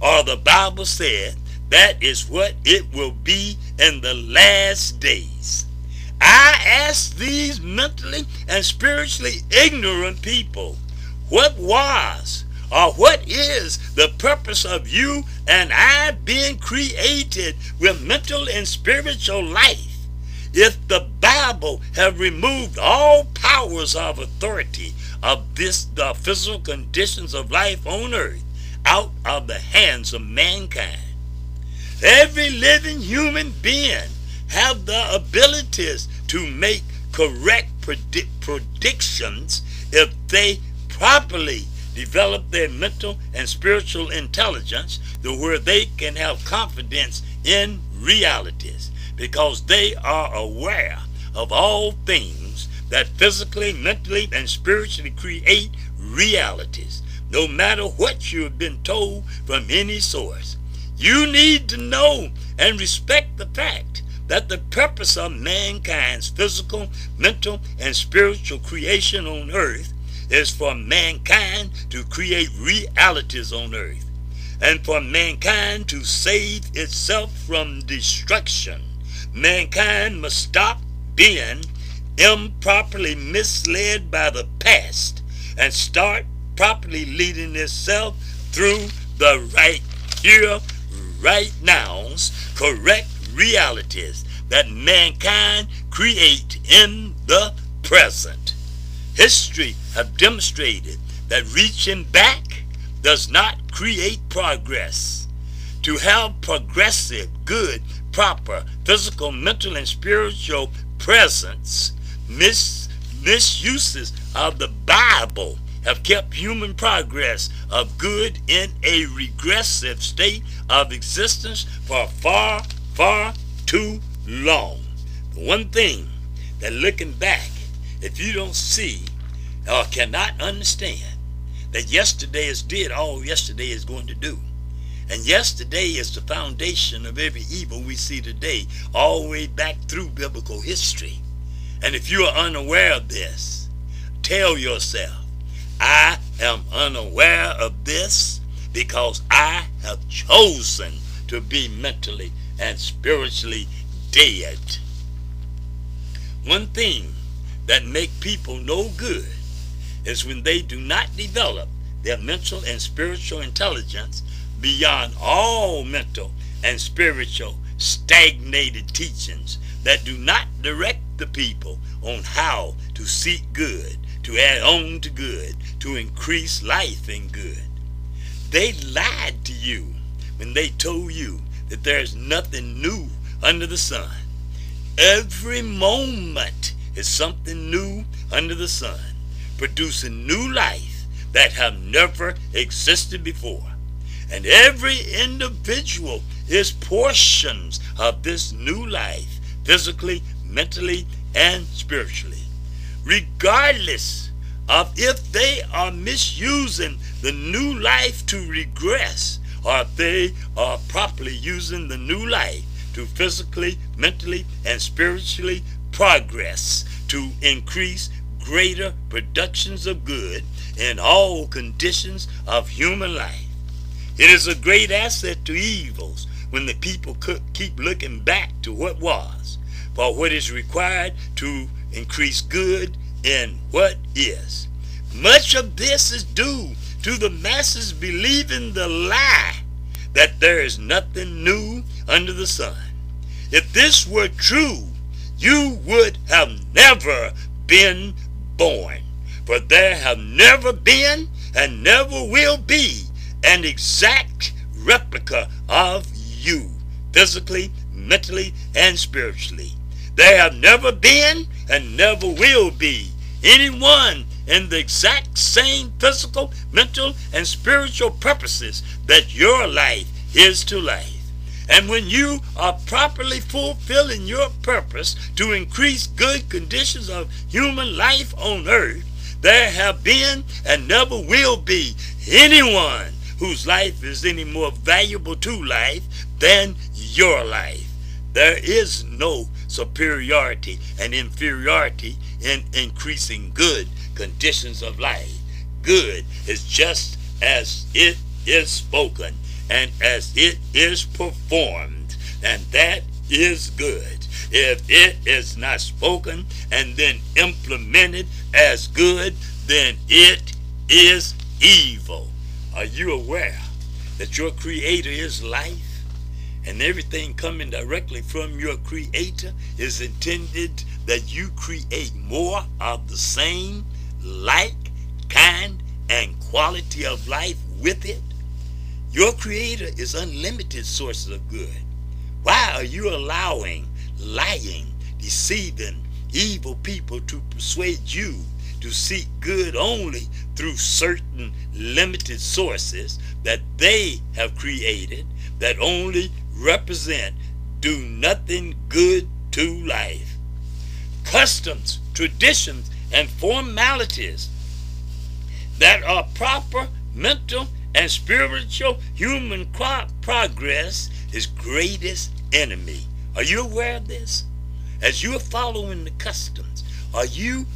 Speaker 1: Or the Bible said that is what it will be in the last days. I ask these mentally and spiritually ignorant people, what was or what is the purpose of you and I being created with mental and spiritual life? If the Bible have removed all powers of authority of this the physical conditions of life on earth out of the hands of mankind. Every living human being have the abilities to make correct predi- predictions if they properly develop their mental and spiritual intelligence to where they can have confidence in realities because they are aware of all things that physically, mentally, and spiritually create realities, no matter what you have been told from any source. You need to know and respect the fact that the purpose of mankind's physical, mental, and spiritual creation on earth is for mankind to create realities on earth and for mankind to save itself from destruction. Mankind must stop being improperly misled by the past and start properly leading itself through the right here, right now's correct realities that mankind create in the present. History have demonstrated that reaching back does not create progress. To have progressive, good, proper physical, mental, and spiritual presence, mis- misuses of the Bible have kept human progress of good in a regressive state of existence for far, far too long. The one thing that looking back, if you don't see or cannot understand that yesterday is did all yesterday is going to do. And yesterday is the foundation of every evil we see today, all the way back through biblical history. And if you are unaware of this, tell yourself, I am unaware of this because I have chosen to be mentally and spiritually dead. One thing that make people no good is when they do not develop their mental and spiritual intelligence beyond all mental and spiritual stagnated teachings that do not direct the people on how to seek good, to add on to good, to increase life in good. They lied to you when they told you that there's nothing new under the sun. Every moment is something new under the sun, producing new life that have never existed before. And every individual is portions of this new life, physically, mentally, and spiritually. Regardless of if they are misusing the new life to regress or if they are properly using the new life to physically, mentally, and spiritually progress to increase greater productions of good in all conditions of human life. It is a great asset to evils when the people keep looking back to what was for what is required to increase good in what is. Much of this is due to the masses believing the lie that there is nothing new under the sun. If this were true, you would have never been born. For there have never been and never will be an exact replica of you, physically, mentally, and spiritually. There have never been and never will be anyone in the exact same physical, mental, and spiritual purposes that your life is to life. And when you are properly fulfilling your purpose to increase good conditions of human life on earth, there have been and never will be anyone whose life is any more valuable to life than your life. There is no superiority and inferiority in increasing good conditions of life. Good is just as it is spoken and as it is performed, and that is good. If it is not spoken and then implemented as good, then it is evil. Are you aware that your Creator is life? And everything coming directly from your Creator is intended that you create more of the same like, kind, and quality of life with it? Your Creator is unlimited sources of good. Why are you allowing lying, deceiving, evil people to persuade you to seek good only through certain limited sources that they have created that only represent do nothing good to life. Customs, traditions, and formalities that are proper mental and spiritual human progress is greatest enemy Are you aware of this? As you are following the customs, are you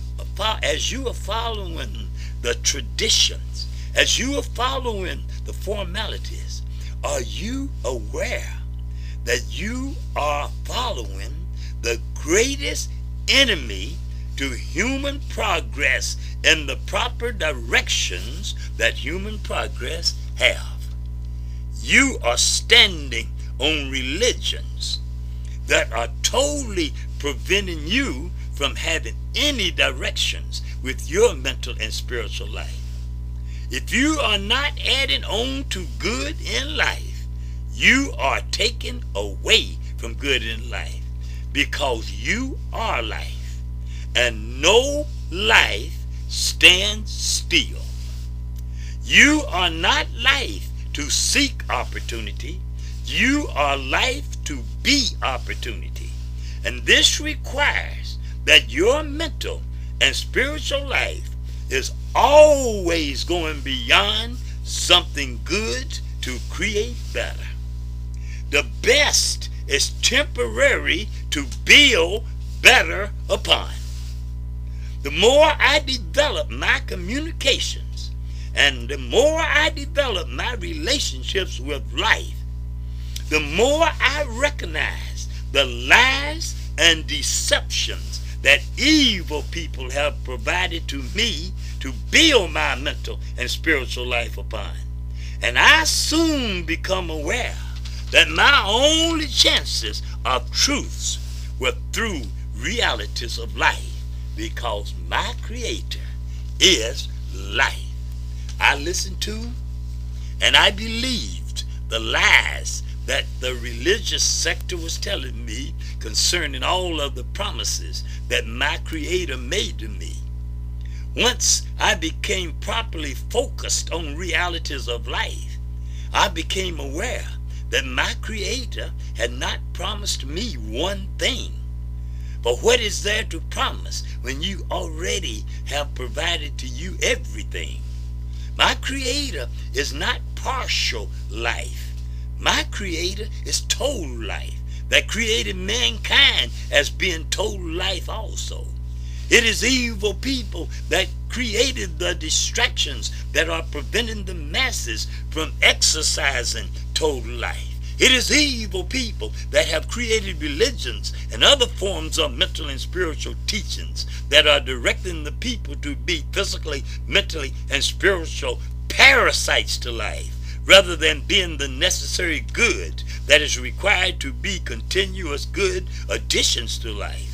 Speaker 1: as you are following the traditions, as you are following the formalities, are you aware that you are following the greatest enemy to human progress in the proper directions that human progress have? You are standing on religions that are totally preventing you from having any directions with your mental and spiritual life. If you are not adding on to good in life, you are taken away from good in life because you are life and no life stands still. You are not life to seek opportunity. You are life to be opportunity. And this requires that your mental and spiritual life is always going beyond something good to create better. The best is temporary to build better upon. The more I develop my communications and the more I develop my relationships with life, the more I recognize the lies and deceptions that evil people have provided to me to build my mental and spiritual life upon. And I soon become aware that my only chances of truths were through realities of life because my creator is life. I listened to and I believed the lies that the religious sector was telling me concerning all of the promises that my Creator made to me. Once I became properly focused on realities of life, I became aware that my Creator had not promised me one thing. But what is there to promise when you already have provided to you everything? My Creator is not partial life. My creator is total life that created mankind as being total life also. It is evil people that created the distractions that are preventing the masses from exercising total life. It is evil people that have created religions and other forms of mental and spiritual teachings that are directing the people to be physically, mentally, and spiritual parasites to life rather than being the necessary good that is required to be continuous good additions to life.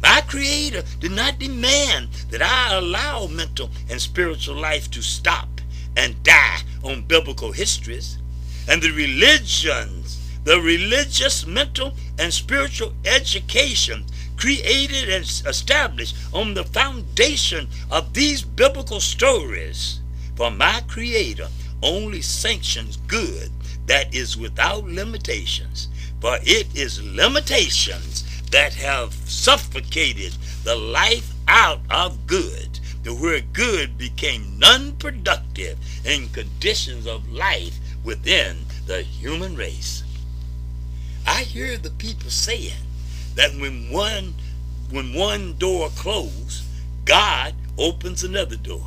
Speaker 1: My Creator did not demand that I allow mental and spiritual life to stop and die on biblical histories. And the religions, the religious, mental, and spiritual education created and established on the foundation of these biblical stories for my Creator only sanctions good that is without limitations. For it is limitations that have suffocated the life out of good, to where good became non-productive in conditions of life within the human race. I hear the people saying that when one when one door closes, God opens another door.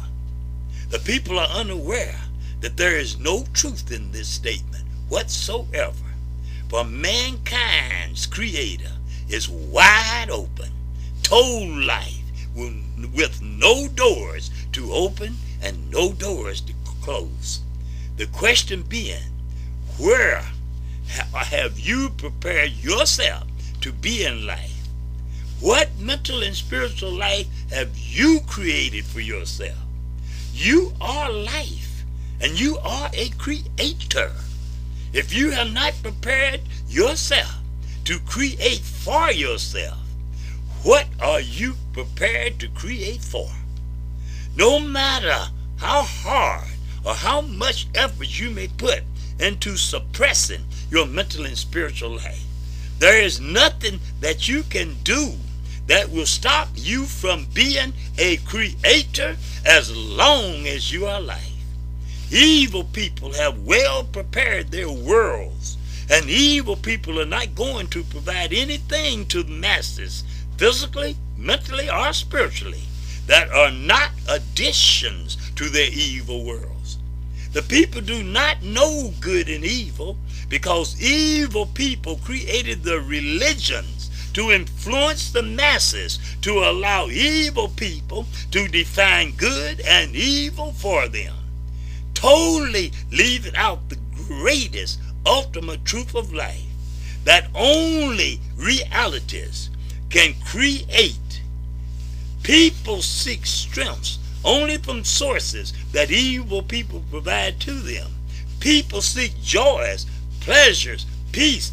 Speaker 1: The people are unaware that there is no truth in this statement whatsoever. For mankind's creator is wide open, total life, with no doors to open and no doors to close. The question being, where have you prepared yourself to be in life? What mental and spiritual life have you created for yourself? You are life and you are a creator. If you have not prepared yourself to create for yourself, what are you prepared to create for? No matter how hard or how much effort you may put into suppressing your mental and spiritual life, there is nothing that you can do that will stop you from being a creator as long as you are alive. Evil people have well prepared their worlds And evil people are not going to provide anything to the masses, physically, mentally, or spiritually, that are not additions to their evil worlds. The people do not know good and evil because evil people created the religions to influence the masses to allow evil people to define good and evil for them, totally leaving out the greatest ultimate truth of life that only realities can create. People seek strengths only from sources that evil people provide to them. People seek joys, pleasures, peace,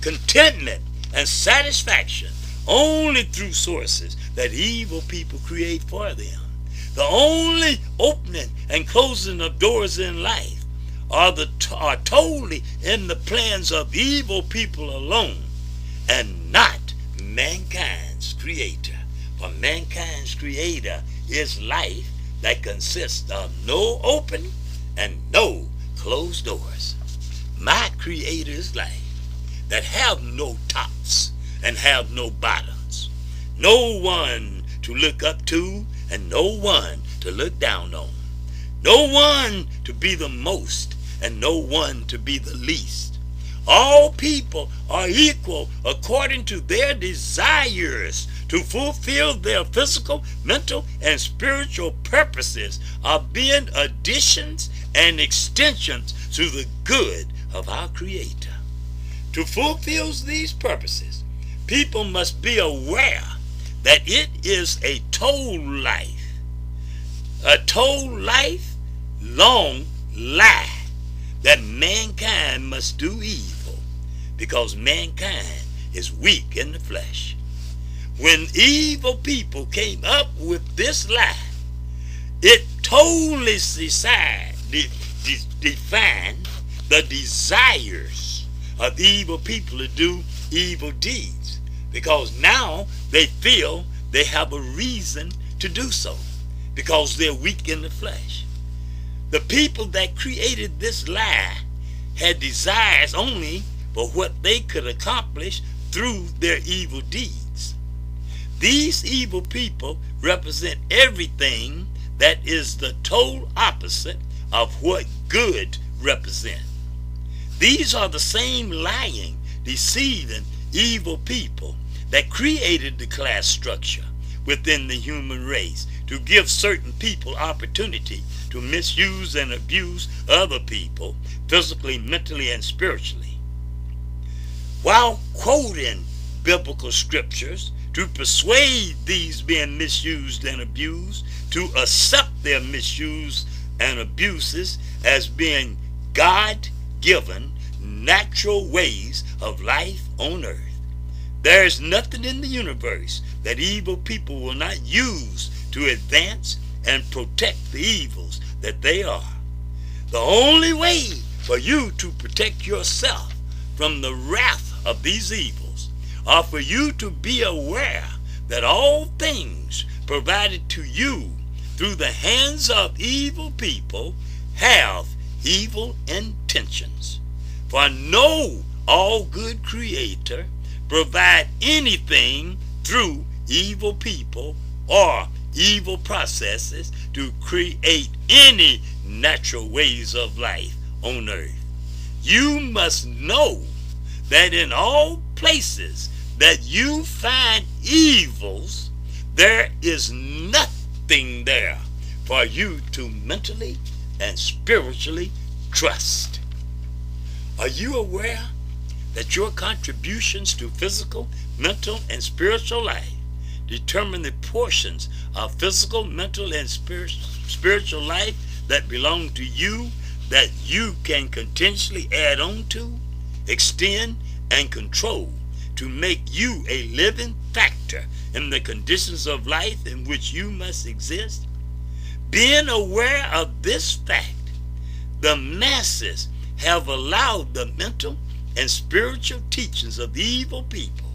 Speaker 1: contentment, and satisfaction only through sources that evil people create for them. The only opening and closing of doors in life are, the, are totally in the plans of evil people alone and not mankind's creator. For mankind's creator is life that consists of no open and no closed doors. My creator's life that have no tops and have no bottoms. No one to look up to and no one to look down on. No one to be the most and no one to be the least. All people are equal according to their desires to fulfill their physical, mental, and spiritual purposes of being additions and extensions to the good of our Creator. To fulfill these purposes, people must be aware that it is a told life, a told life long lie that mankind must do evil because mankind is weak in the flesh. When evil people came up with this lie, it totally decide, de, de, defined the desires of evil people to do evil deeds because now they feel they have a reason to do so because they're weak in the flesh. The people that created this lie had desires only for what they could accomplish through their evil deeds. These evil people represent everything that is the total opposite of what good represents. These are the same lying, deceiving, evil people that created the class structure within the human race to give certain people opportunity to misuse and abuse other people physically, mentally, and spiritually. While quoting biblical scriptures to persuade these being misused and abused to accept their misuse and abuses as being God given natural ways of life on earth. There is nothing in the universe that evil people will not use to advance and protect the evils that they are. The only way for you to protect yourself from the wrath of these evils are for you to be aware that all things provided to you through the hands of evil people have evil intentions. For no all good creator provide anything through evil people or evil processes to create any natural ways of life on earth. You must know that in all places that you find evils, there is nothing there for you to mentally and spiritually trust. Are you aware that your contributions to physical, mental, and spiritual life determine the portions of physical, mental, and spiritual life that belong to you that you can continuously add on to, extend, and control to make you a living factor in the conditions of life in which you must exist? Being aware of this fact, the masses have allowed the mental and spiritual teachings of evil people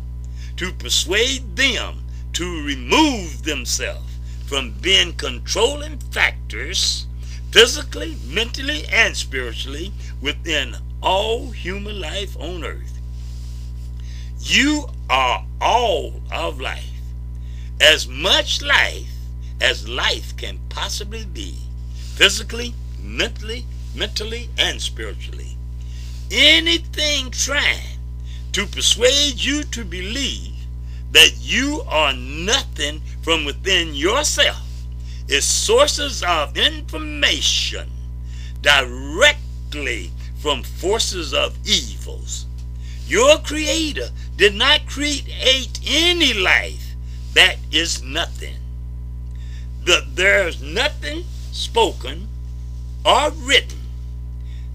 Speaker 1: to persuade them to remove themselves from being controlling factors physically, mentally, and spiritually within all human life on earth. You are all of life. As much life as life can possibly be, physically, mentally, mentally, and spiritually. Anything trying to persuade you to believe that you are nothing from within yourself is sources of information directly from forces of evils. Your creator did not create any life that is nothing. The, there's nothing spoken or written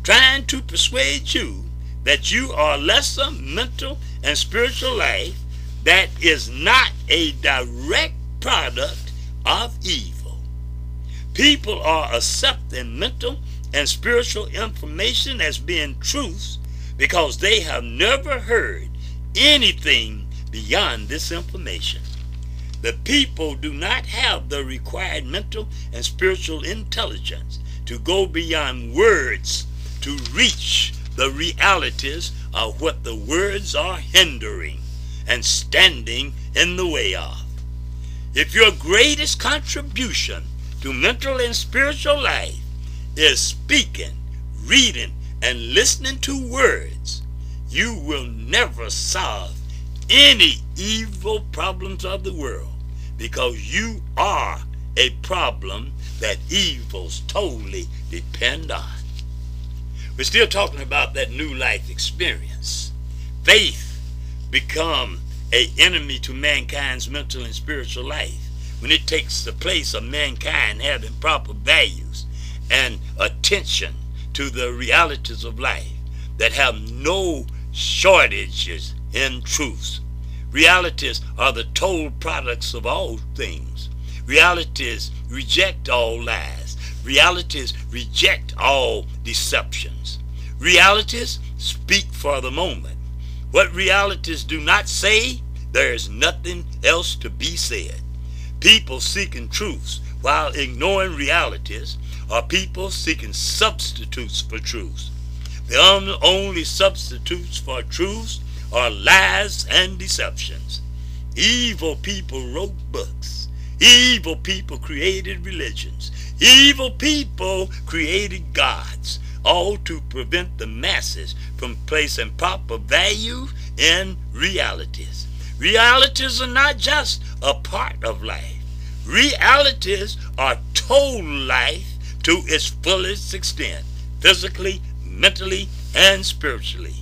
Speaker 1: trying to persuade you that you are lesser mental and spiritual life that is not a direct product of evil. People are accepting mental and spiritual information as being truths because they have never heard anything beyond this information. The people do not have the required mental and spiritual intelligence to go beyond words to reach the realities of what the words are hindering and standing in the way of. If your greatest contribution to mental and spiritual life is speaking, reading, and listening to words, you will never solve any evil problems of the world because you are a problem that evils totally depend on. We're still talking about that new life experience. Faith become a enemy to mankind's mental and spiritual life when it takes the place of mankind having proper values and attention to the realities of life that have no shortages in truths. Realities are the told products of all things. Realities reject all lies. Realities reject all deceptions. Realities speak for the moment. What realities do not say, there is nothing else to be said. People seeking truths while ignoring realities are people seeking substitutes for truths. The only substitutes for truths are lies and deceptions. Evil people wrote books. Evil people created religions. Evil people created gods, all to prevent the masses from placing proper value in realities. Realities are not just a part of life. Realities are total life to its fullest extent, physically, mentally, and spiritually.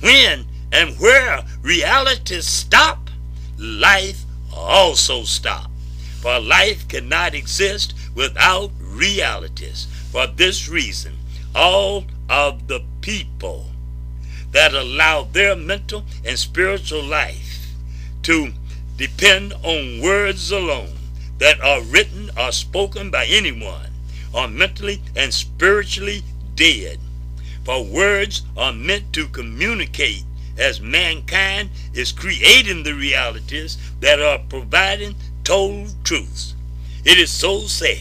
Speaker 1: When and where realities stop, life also stops. For life cannot exist without realities. For this reason, all of the people that allow their mental and spiritual life to depend on words alone that are written or spoken by anyone are mentally and spiritually dead. For words are meant to communicate as mankind is creating the realities that are providing told truths. It is so sad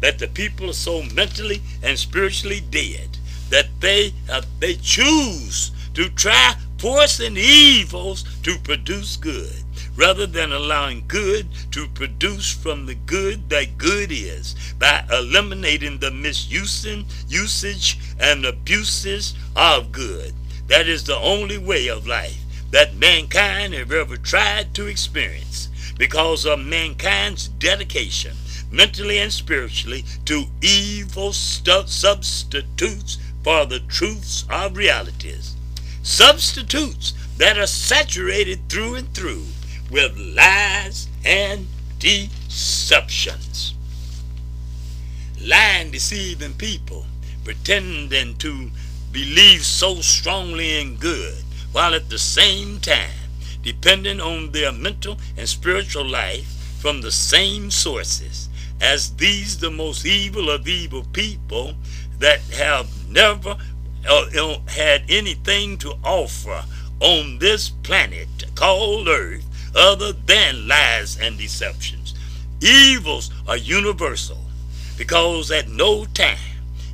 Speaker 1: that the people are so mentally and spiritually dead that they uh, they choose to try forcing evils to produce good rather than allowing good to produce from the good that good is by eliminating the misusing, usage, and abuses of good. That is the only way of life that mankind have ever tried to experience because of mankind's dedication, mentally and spiritually, to evil substitutes for the truths of realities. Substitutes that are saturated through and through with lies and deceptions. Lying, deceiving people, pretending to believe so strongly in good, while at the same time depending on their mental and spiritual life from the same sources as these the most evil of evil people that have never uh, had anything to offer on this planet called earth other than lies and deceptions. Evils are universal because at no time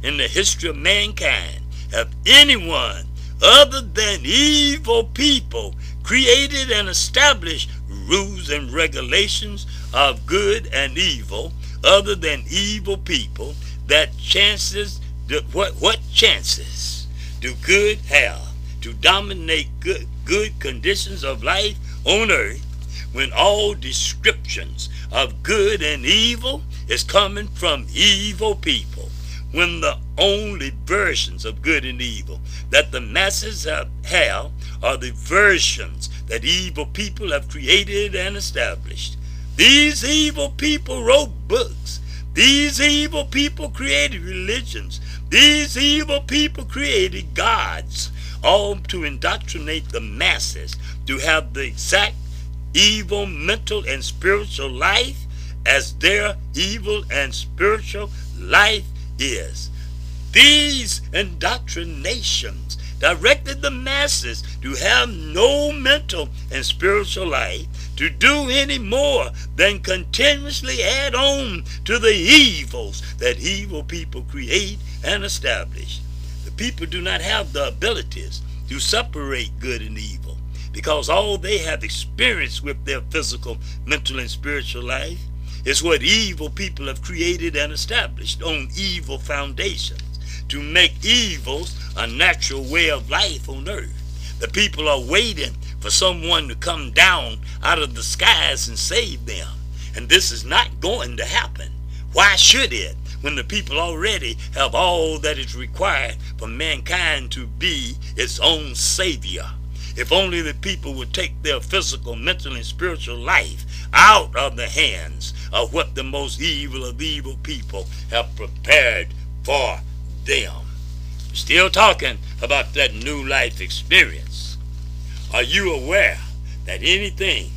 Speaker 1: in the history of mankind have anyone other than evil people created and established rules and regulations of good and evil other than evil people that chances what what chances do good have to dominate good good conditions of life on earth when all descriptions of good and evil is coming from evil people? When the only versions of good and evil that the masses have, have are the versions that evil people have created and established. These evil people wrote books. These evil people created religions. These evil people created gods, all to indoctrinate the masses to have the exact evil mental and spiritual life as their evil and spiritual life is. These indoctrinations directed the masses to have no mental and spiritual life to do any more than continuously add on to the evils that evil people create and establish. The people do not have the abilities to separate good and evil because all they have experienced with their physical, mental, and spiritual life is what evil people have created and established on evil foundations to make evils a natural way of life on earth. The people are waiting for someone to come down out of the skies and save them. And this is not going to happen. Why should it? When the people already have all that is required for mankind to be its own savior. If only the people would take their physical, mental, and spiritual life out of the hands of what the most evil of evil people have prepared for them. Still talking about that new life experience. Are you aware that anything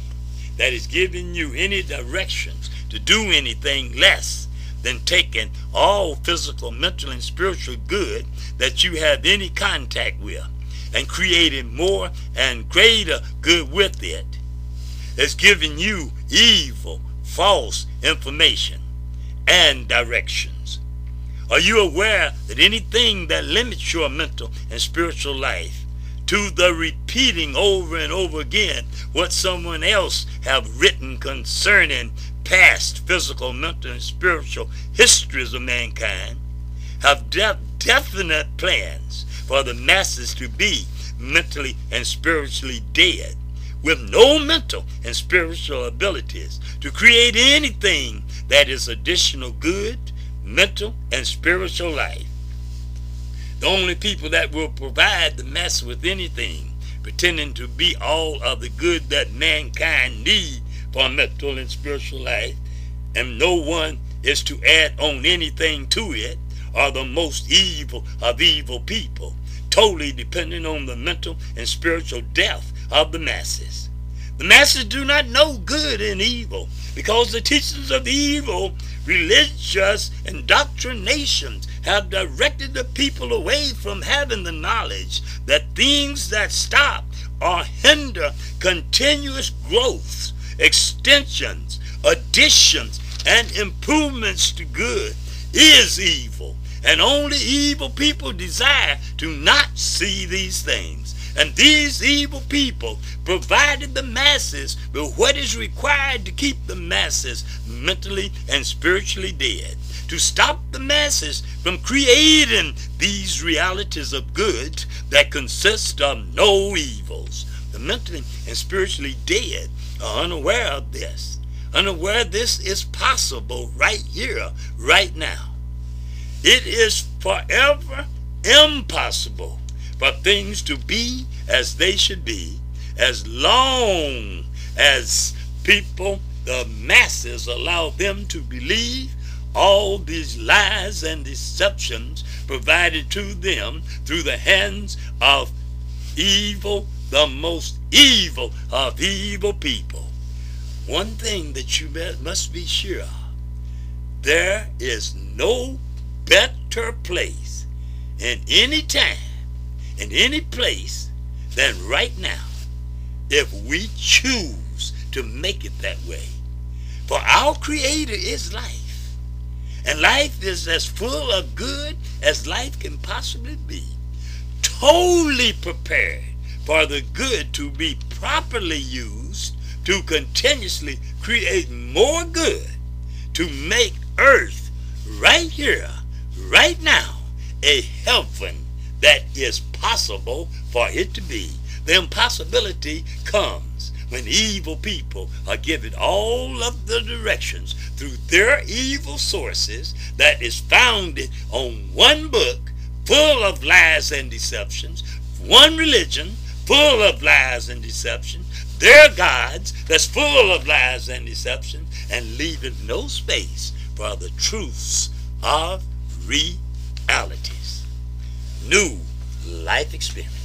Speaker 1: that is giving you any directions to do anything less than taking all physical, mental, and spiritual good that you have any contact with and creating more and greater good with it is giving you evil, false information and directions. Are you aware that anything that limits your mental and spiritual life to the repeating over and over again what someone else have written concerning past physical, mental, and spiritual histories of mankind have de definite plans for the masses to be mentally and spiritually dead with no mental and spiritual abilities to create anything that is additional good, mental, and spiritual life. The only people that will provide the mass with anything, pretending to be all of the good that mankind need for mental and spiritual life, and no one is to add on anything to it, are the most evil of evil people, totally depending on the mental and spiritual death of the masses. The masses do not know good and evil because the teachings of evil, religious indoctrinations have directed the people away from having the knowledge that things that stop or hinder continuous growth, extensions, additions, and improvements to good is evil. And only evil people desire to not see these things. And these evil people provided the masses with what is required to keep the masses mentally and spiritually dead. To stop the masses from creating these realities of good that consist of no evils. The mentally and spiritually dead are unaware of this. Unaware this is possible right here, right now. It is forever impossible for things to be as they should be as long as people, the masses, allow them to believe all these lies and deceptions provided to them through the hands of evil, the most evil of evil people. One thing that you must be sure of, there is no better place in any time in any place than right now if we choose to make it that way. For our Creator is life, And life is as full of good as life can possibly be. Totally prepared for the good to be properly used to continuously create more good to make earth right here, right now, a heaven that is possible for it to be. The impossibility comes when evil people are given all of the directions through their evil sources that is founded on one book full of lies and deceptions, one religion full of lies and deception, their gods that's full of lies and deception, and leaving no space for the truths of realities. New life experience.